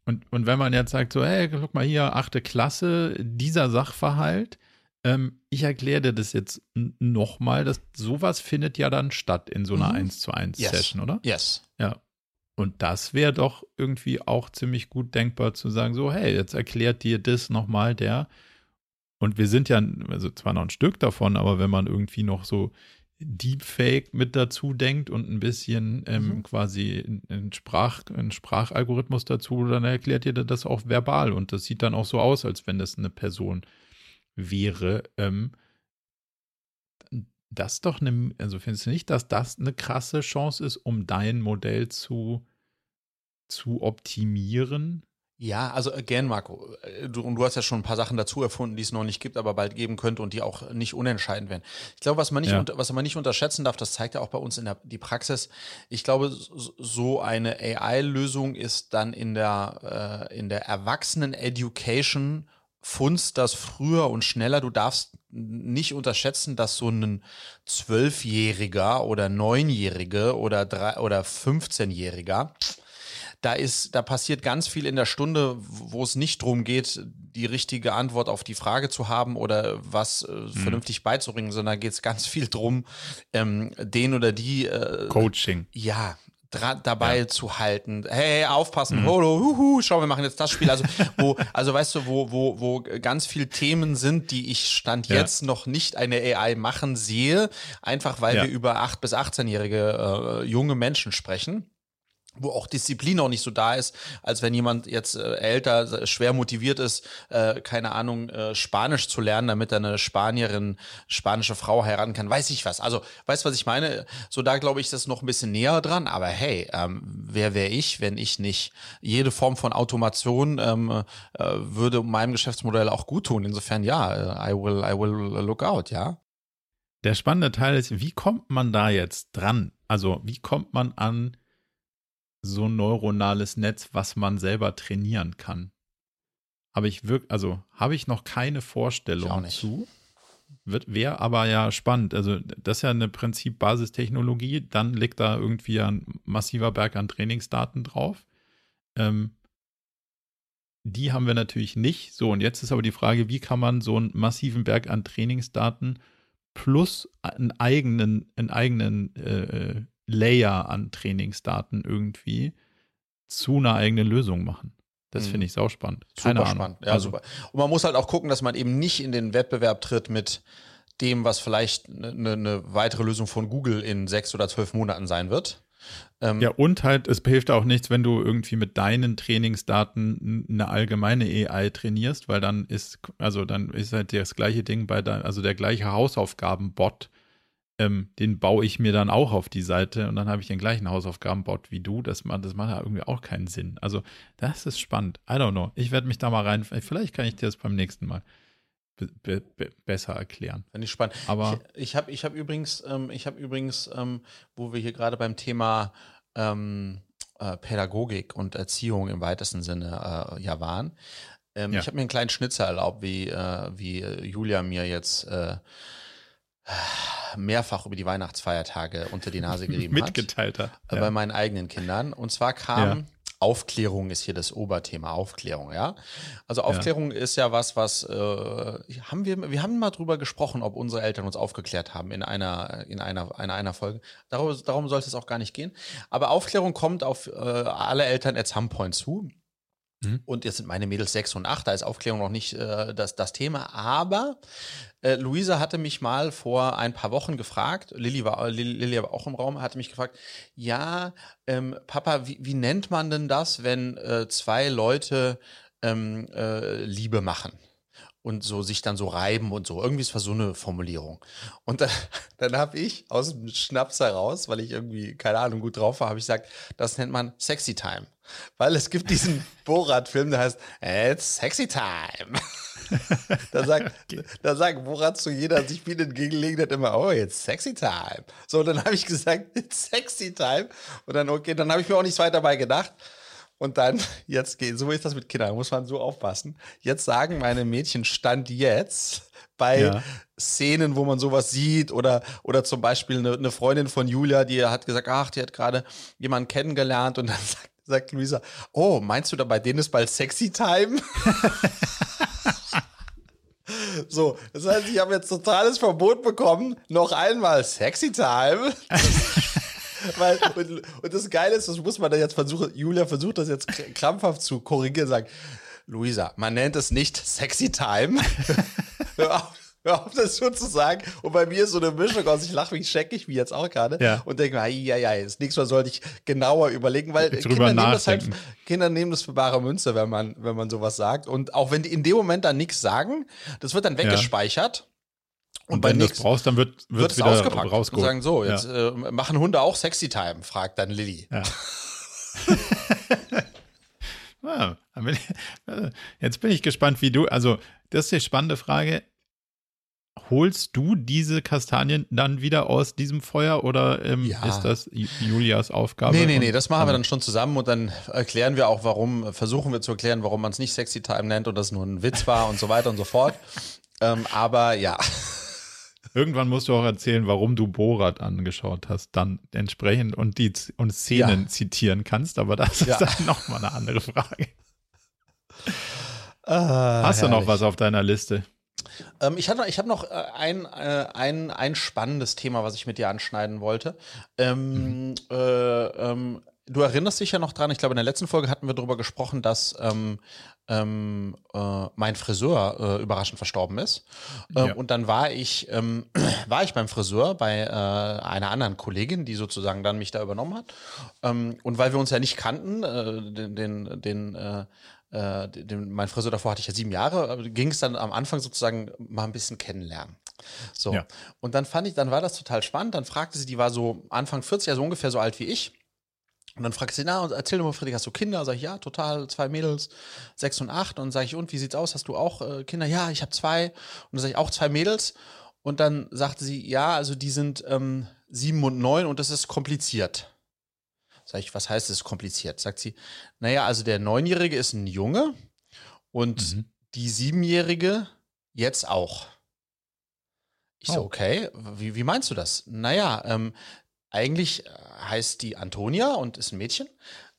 Und, und wenn man jetzt sagt, so, hey, guck mal hier, achte Klasse, dieser Sachverhalt, ähm, ich erkläre dir das jetzt nochmal, dass sowas findet ja dann statt in so einer Mhm. 1 zu 1 Yes. Session, oder? Yes. Ja. Und das wäre doch irgendwie auch ziemlich gut denkbar zu sagen, so, hey, jetzt erklärt dir das nochmal der. Und wir sind ja, also zwar noch ein Stück davon, aber wenn man irgendwie noch so Deepfake mit dazu denkt und ein bisschen ähm, Mhm. quasi einen Sprach, einen Sprachalgorithmus dazu, dann erklärt ihr das auch verbal. Und das sieht dann auch so aus, als wenn das eine Person wäre. Ähm, das ist doch eine, also findest du nicht, dass das eine krasse Chance ist, um dein Modell zu, zu optimieren? Ja, also again, Marco, äh, du, und du hast ja schon ein paar Sachen dazu erfunden, die es noch nicht gibt, aber bald geben könnte und die auch nicht unentscheidend wären. Ich glaube, was man nicht, Ja. unter, was man nicht unterschätzen darf, das zeigt ja auch bei uns in der die Praxis. Ich glaube, so- so eine AI-Lösung ist dann in der äh, in der Erwachsenen-Education funzt das früher und schneller. Du darfst nicht unterschätzen, dass so ein Zwölfjähriger oder Neunjährige oder drei oder 15-Jähriger da ist, da passiert ganz viel in der Stunde, wo es nicht darum geht, die richtige Antwort auf die Frage zu haben oder was äh, vernünftig beizubringen, sondern geht es ganz viel drum, ähm, den oder die äh, Coaching. ja, dabei zu halten. Hey, aufpassen, holo, huhu, schau, wir machen jetzt das Spiel. Also, wo, also weißt du, wo, wo, wo ganz viel Themen sind, die ich Stand Ja. jetzt noch nicht eine AI machen sehe, einfach weil Ja. wir über 8- bis 18-jährige äh, junge Menschen sprechen wo auch Disziplin auch nicht so da ist, als wenn jemand jetzt äh, älter, schwer motiviert ist, äh, keine Ahnung, äh, Spanisch zu lernen, damit er eine Spanierin, spanische Frau heiraten kann, weiß ich was. Also, weißt du, was ich meine? So, da glaube ich, ist das noch ein bisschen näher dran, aber hey, ähm, wer wäre ich, wenn ich nicht jede Form von Automation ähm, äh, würde meinem Geschäftsmodell auch gut tun. Insofern, ja, äh, I will, I will look out, ja. Der spannende Teil ist, wie kommt man da jetzt dran? Also, wie kommt man an so ein neuronales Netz, was man selber trainieren kann? Habe ich wirklich, also habe ich noch keine Vorstellung zu. Wird, wäre aber ja spannend. Also, das ist ja eine Prinzip-Basistechnologie. Dann liegt da irgendwie ein massiver Berg an Trainingsdaten drauf. Ähm, die haben wir natürlich nicht. So, und jetzt ist aber die Frage, wie kann man so einen massiven Berg an Trainingsdaten plus einen eigenen, einen eigenen äh, Layer an Trainingsdaten irgendwie zu einer eigenen Lösung machen. Das Mhm. finde ich sauspannend. Keine Super Ahnung. spannend. Ja, also, super. Und man muss halt auch gucken, dass man eben nicht in den Wettbewerb tritt mit dem, was vielleicht eine eine weitere Lösung von Google in sechs oder zwölf Monaten sein wird. Ähm, Ja, und halt, es hilft auch nichts, wenn du irgendwie mit deinen Trainingsdaten eine allgemeine AI trainierst, weil dann ist, also dann ist halt das gleiche Ding bei dein, also der gleiche Hausaufgabenbot, ähm, den baue ich mir dann auch auf die Seite und dann habe ich den gleichen Hausaufgabenbot wie du. Das, macht- das macht ja irgendwie auch keinen Sinn. Also, das ist spannend. I don't know. Ich werde mich da mal rein, vielleicht kann ich dir das beim nächsten Mal be be be besser erklären. Finde ich spannend. Aber- ich, ich habe ich hab übrigens, ähm, ich habe übrigens, ähm, wo wir hier gerade beim Thema ähm, äh, Pädagogik und Erziehung im weitesten Sinne äh, ja waren. Ähm, Ja. Ich habe mir einen kleinen Schnitzer erlaubt, wie, äh, wie äh, Julia mir jetzt äh, mehrfach über die Weihnachtsfeiertage unter die Nase gerieben [LAUGHS] hat. Mitgeteilt hat. äh, bei meinen eigenen Kindern. Und zwar kam Ja. Aufklärung ist hier das Oberthema, Aufklärung, ja. Also Aufklärung ist ja was, was äh, haben wir, wir haben mal drüber gesprochen, ob unsere Eltern uns aufgeklärt haben in einer, in einer, einer, einer Folge. Darum, darum sollte es auch gar nicht gehen. Aber Aufklärung kommt auf äh, alle Eltern at some point zu. Mhm. Und jetzt sind meine Mädels sechs und acht, da ist Aufklärung noch nicht äh, das, das Thema. Aber äh, Luisa hatte mich mal vor ein paar Wochen gefragt, Lilly war, Lilly, Lilly war auch im Raum, hatte mich gefragt, ja, ähm, Papa, wie, wie nennt man denn das, wenn äh, zwei Leute ähm, äh, Liebe machen? Und so sich dann so reiben und so. Irgendwie ist das so eine Formulierung. Und dann, [LAUGHS] dann habe ich aus dem Schnaps heraus, weil ich irgendwie, keine Ahnung, gut drauf war, habe ich gesagt, das nennt man Sexy Time. Weil es gibt diesen [LAUGHS] Borat-Film, der heißt It's Sexy Time. [LAUGHS] da sagt, da sagt Borat zu jeder sich viel entgegenlegen hat immer, oh, jetzt Sexy Time. So, dann habe ich gesagt, It's Sexy Time. Und dann, okay, dann habe ich mir auch nichts weiter dabei gedacht. Und dann, [LAUGHS] jetzt geht, so ist das mit Kindern, muss man so aufpassen. Jetzt sagen meine Mädchen Stand jetzt bei ja. Szenen, wo man sowas sieht oder, oder zum Beispiel eine, eine Freundin von Julia, die hat gesagt, ach, die hat gerade jemanden kennengelernt und dann [LAUGHS] sagt, sagt Luisa, oh, meinst du da bei denen ist bald Sexy Time? [LAUGHS] So, das heißt, ich habe jetzt totales Verbot bekommen, noch einmal Sexy Time. Weil, und, und, das Geile ist, das muss man da jetzt versuchen, Julia versucht das jetzt krampfhaft zu korrigieren, sagt, Luisa, man nennt es nicht Sexy Time. [LAUGHS] Hör auf, hör auf, das so zu sagen. Und bei mir ist so eine Mischung aus, ich lache mich scheckig, wie jetzt auch gerade, ja. und denke, ja, ja, das nächste Mal sollte ich genauer überlegen, weil Kinder nehmen, das halt, Kinder nehmen das für bare Münze, wenn man, wenn man sowas sagt. Und auch wenn die in dem Moment dann nichts sagen, das wird dann weggespeichert. Ja. Und, wenn du das brauchst, dann wird, wird es wieder ausgepackt rausgeholt. Und sagen so, jetzt ja. äh, machen Hunde auch Sexy Time, fragt dann Lilly. Ja. [LAUGHS] ja, jetzt bin ich gespannt, wie du, also das ist die spannende Frage. Holst du diese Kastanien dann wieder aus diesem Feuer oder ähm, ja. ist das Julias Aufgabe? Nee, nee, nee, das machen wir dann schon zusammen und dann erklären wir auch, warum, versuchen wir zu erklären, warum man es nicht Sexy Time nennt und das nur ein Witz war und so weiter und so fort. [LAUGHS] ähm, aber ja. Irgendwann musst du auch erzählen, warum du Borat angeschaut hast, dann entsprechend und die und Szenen ja. zitieren kannst, aber das ist ja. dann nochmal eine andere Frage. Ah, hast herrlich. du noch was auf deiner Liste? Ähm, ich habe noch, ich hab noch äh, ein, äh, ein, ein spannendes Thema, was ich mit dir anschneiden wollte. Ähm, mhm. äh, ähm, du erinnerst dich ja noch dran, ich glaube, in der letzten Folge hatten wir darüber gesprochen, dass ähm, ähm, äh, mein Friseur äh, überraschend verstorben ist. Ähm, ja. Und dann war ich, ähm, [CLEARS THROAT] war ich beim Friseur bei äh, einer anderen Kollegin, die sozusagen dann mich da übernommen hat. Ähm, und weil wir uns ja nicht kannten, äh, den, den, den äh, äh, den, mein Friseur davor hatte ich ja sieben Jahre, ging es dann am Anfang sozusagen mal ein bisschen kennenlernen. So. Ja. Und dann fand ich, dann war das total spannend. Dann fragte sie, die war so Anfang 40, also ungefähr so alt wie ich. Und dann fragt sie, na, erzähl doch mal, Friedrich, hast du Kinder? Sag ich, ja, total, zwei Mädels, sechs und acht. Und sage ich, und wie sieht's aus? Hast du auch äh, Kinder? Ja, ich habe zwei. Und dann sage ich, auch zwei Mädels. Und dann sagte sie, ja, also die sind ähm, sieben und neun und das ist kompliziert. Sag ich, was heißt es kompliziert? Sagt sie, naja, also der Neunjährige ist ein Junge und mhm. die Siebenjährige jetzt auch. Ich oh. so, okay, wie, wie meinst du das? Naja, ähm, eigentlich äh, heißt die Antonia und ist ein Mädchen.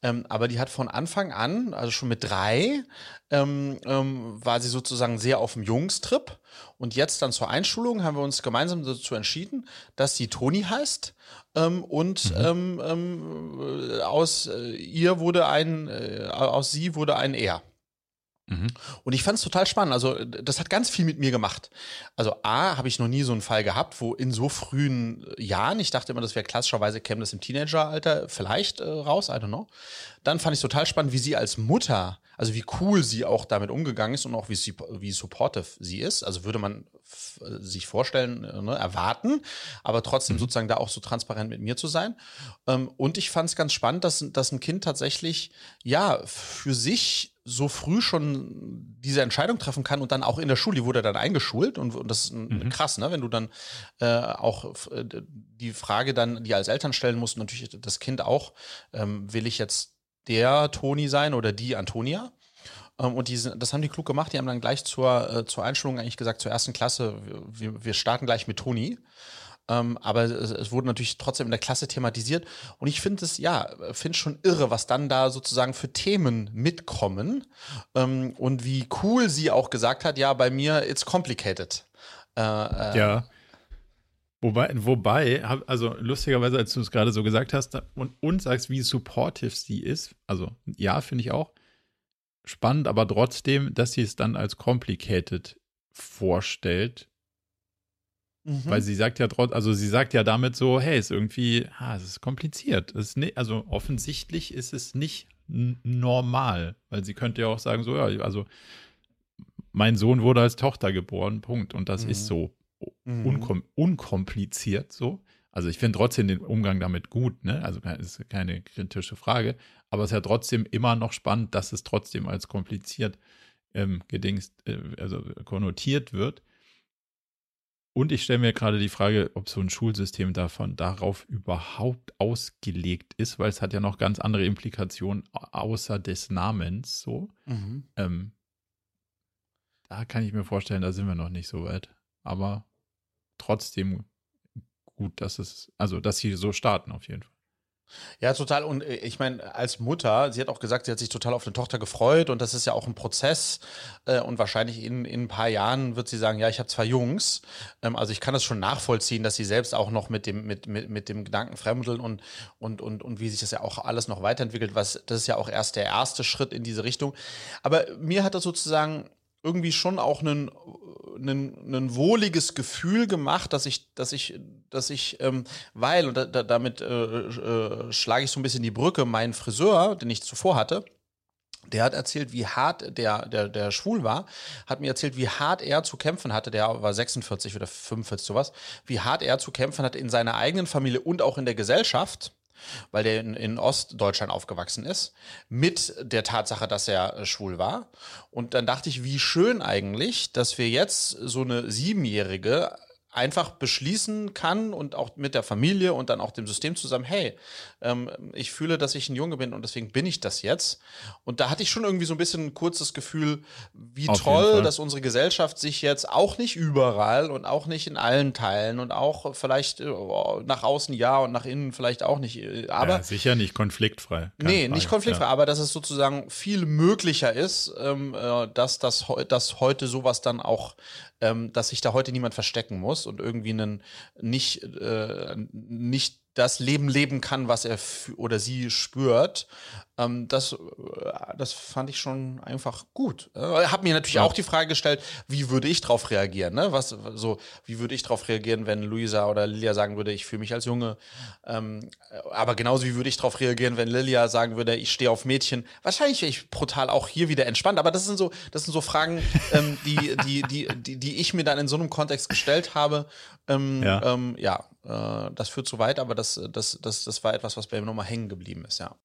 Ähm, aber die hat von Anfang an, also schon mit drei, ähm, ähm, war sie sozusagen sehr auf dem Jungstrip. Und jetzt dann zur Einschulung haben wir uns gemeinsam dazu entschieden, dass sie Toni heißt. Ähm, und mhm. Ähm, ähm, aus äh, ihr wurde ein, äh, aus sie wurde ein Er. Mhm. Und ich fand es total spannend. Also, das hat ganz viel mit mir gemacht. Also, A, habe ich noch nie so einen Fall gehabt, wo in so frühen Jahren, ich dachte immer, das wäre klassischerweise, käme das im Teenageralter vielleicht äh, raus, I don't know. Dann fand ich total spannend, wie sie als Mutter, also wie cool sie auch damit umgegangen ist und auch wie, sie, wie supportive sie ist. Also würde man sich vorstellen, äh, ne, erwarten, aber trotzdem mhm. sozusagen da auch so transparent mit mir zu sein. Ähm, und ich fand es ganz spannend, dass, dass ein Kind tatsächlich, ja, für sich so früh schon diese Entscheidung treffen kann und dann auch in der Schule, die wurde dann eingeschult und, und das ist mhm. krass, ne? wenn du dann äh, auch äh, die Frage dann, die als Eltern stellen musst, natürlich das Kind auch, ähm, will ich jetzt der Toni sein oder die Antonia? Ähm, und die, das haben die klug gemacht, die haben dann gleich zur, äh, zur Einschulung eigentlich gesagt, zur ersten Klasse, wir, wir starten gleich mit Toni. Ähm, aber es, es, wurde natürlich trotzdem in der Klasse thematisiert. Und ich finde es, ja, finde schon irre, was dann da sozusagen für Themen mitkommen. Ähm, und wie cool sie auch gesagt hat, ja, bei mir, it's complicated. Äh, äh, ja. Wobei, wobei, also lustigerweise, als du es gerade so gesagt hast und, und sagst, wie supportive sie ist, also ja, finde ich auch spannend, aber trotzdem, dass sie es dann als complicated vorstellt, Mhm. Weil sie sagt ja trotz, also sie sagt ja damit so, hey, ist irgendwie, ah, es ist kompliziert. Es ist nicht, also offensichtlich ist es nicht normal, weil sie könnte ja auch sagen, so, ja, also mein Sohn wurde als Tochter geboren, Punkt. Und das mhm. ist so mhm. unkom unkompliziert so. Also ich finde trotzdem den Umgang damit gut, ne? Also ist keine kritische Frage, aber es ist ja trotzdem immer noch spannend, dass es trotzdem als kompliziert ähm, gedingst, äh, also konnotiert wird. Und ich stelle mir gerade die Frage, ob so ein Schulsystem davon darauf überhaupt ausgelegt ist, weil es hat ja noch ganz andere Implikationen außer des Namens. So, mhm. ähm, da kann ich mir vorstellen, da sind wir noch nicht so weit. Aber trotzdem gut, dass es, also dass sie so starten auf jeden Fall. Ja, total. Und äh, ich meine, als Mutter, sie hat auch gesagt, sie hat sich total auf eine Tochter gefreut und das ist ja auch ein Prozess. Äh, und wahrscheinlich in, in ein paar Jahren wird sie sagen, ja, ich habe zwei Jungs. Ähm, also ich kann das schon nachvollziehen, dass sie selbst auch noch mit dem, mit, mit, mit dem Gedanken fremdeln und, und, und, und wie sich das ja auch alles noch weiterentwickelt. Was, das ist ja auch erst der erste Schritt in diese Richtung. Aber mir hat das sozusagen irgendwie schon auch ein, ein, ein wohliges Gefühl gemacht, dass ich, dass ich, dass ich, ähm, weil, und da, da, damit äh, äh, schlage ich so ein bisschen die Brücke, mein Friseur, den ich zuvor hatte, der hat erzählt, wie hart der, der, der schwul war, hat mir erzählt, wie hart er zu kämpfen hatte, der war 46 oder 45 sowas, wie hart er zu kämpfen hat in seiner eigenen Familie und auch in der Gesellschaft, weil der in, in, Ostdeutschland aufgewachsen ist, mit der Tatsache, dass er äh, schwul war. Und dann dachte ich, wie schön eigentlich, dass wir jetzt so eine Siebenjährige einfach beschließen kann und auch mit der Familie und dann auch dem System zusammen, hey, ähm, ich fühle, dass ich ein Junge bin und deswegen bin ich das jetzt. Und da hatte ich schon irgendwie so ein bisschen ein kurzes Gefühl, wie Auf toll, dass unsere Gesellschaft sich jetzt auch nicht überall und auch nicht in allen Teilen und auch vielleicht äh, nach außen ja und nach innen vielleicht auch nicht. Äh, aber ja, sicher nicht konfliktfrei. Nee, Frage. nicht konfliktfrei, ja. aber dass es sozusagen viel möglicher ist, ähm, äh, dass das dass heute sowas dann auch ähm, dass sich da heute niemand verstecken muss und irgendwie einen nicht, äh, nicht das Leben leben kann, was er oder sie spürt. Ähm, das, äh, das fand ich schon einfach gut. Äh, hab mir natürlich ja. auch die Frage gestellt, wie würde ich darauf reagieren? Ne? Was, so, wie würde ich darauf reagieren, wenn Luisa oder Lilia sagen würde, ich fühle mich als Junge? Ähm, aber genauso wie würde ich darauf reagieren, wenn Lilia sagen würde, ich stehe auf Mädchen? Wahrscheinlich wäre ich brutal auch hier wieder entspannt. Aber das sind so, das sind so Fragen, ähm, die, die, die, die, die ich mir dann in so einem Kontext gestellt habe. Ähm, ja. Ähm, ja, äh, das führt zu weit, aber das, das, das, das war etwas, was bei mir nochmal hängen geblieben ist, ja.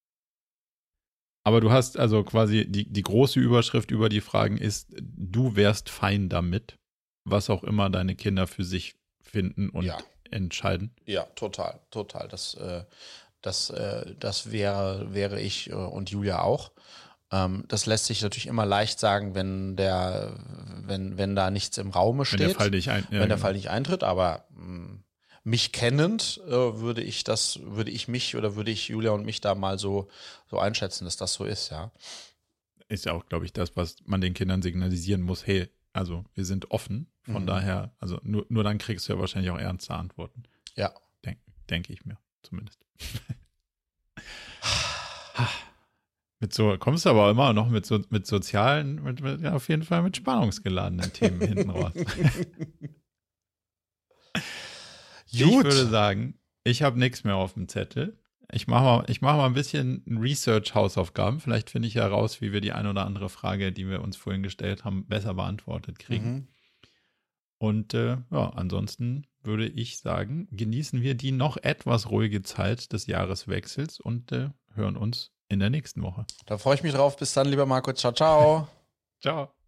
Aber du hast also quasi die, die große Überschrift über die Fragen ist, du wärst fein damit, was auch immer deine Kinder für sich finden und ja. entscheiden. Ja, total, total. Das, äh, das, äh, das wäre, wäre ich äh, und Julia auch. Ähm, das lässt sich natürlich immer leicht sagen, wenn der, wenn, wenn da nichts im Raume steht. Wenn der Fall nicht, ein, ja, wenn der genau. Fall nicht eintritt, aber mh, mm, mich kennend äh, würde ich das, würde ich mich oder würde ich Julia und mich da mal so, so einschätzen, dass das so ist, ja. Ist ja auch, glaube ich, das, was man den Kindern signalisieren muss, hey, also wir sind offen, von mhm. daher, also nur, nur dann kriegst du ja wahrscheinlich auch ernste Antworten. Ja. Denke denk ich mir, zumindest. [SIGHS] mit so, kommst du aber immer noch mit so mit sozialen, mit, mit, ja, auf jeden Fall mit spannungsgeladenen Themen hinten raus. [LAUGHS] Gut. Ich würde sagen, ich habe nichts mehr auf dem Zettel. Ich mache mal, mach mal ein bisschen Research-Hausaufgaben. Vielleicht finde ich heraus, wie wir die ein oder andere Frage, die wir uns vorhin gestellt haben, besser beantwortet kriegen. Mhm. Und äh, ja, ansonsten würde ich sagen, genießen wir die noch etwas ruhige Zeit des Jahreswechsels und äh, hören uns in der nächsten Woche. Da freue ich mich drauf. Bis dann, lieber Marco. Ciao, ciao. [LAUGHS] ciao.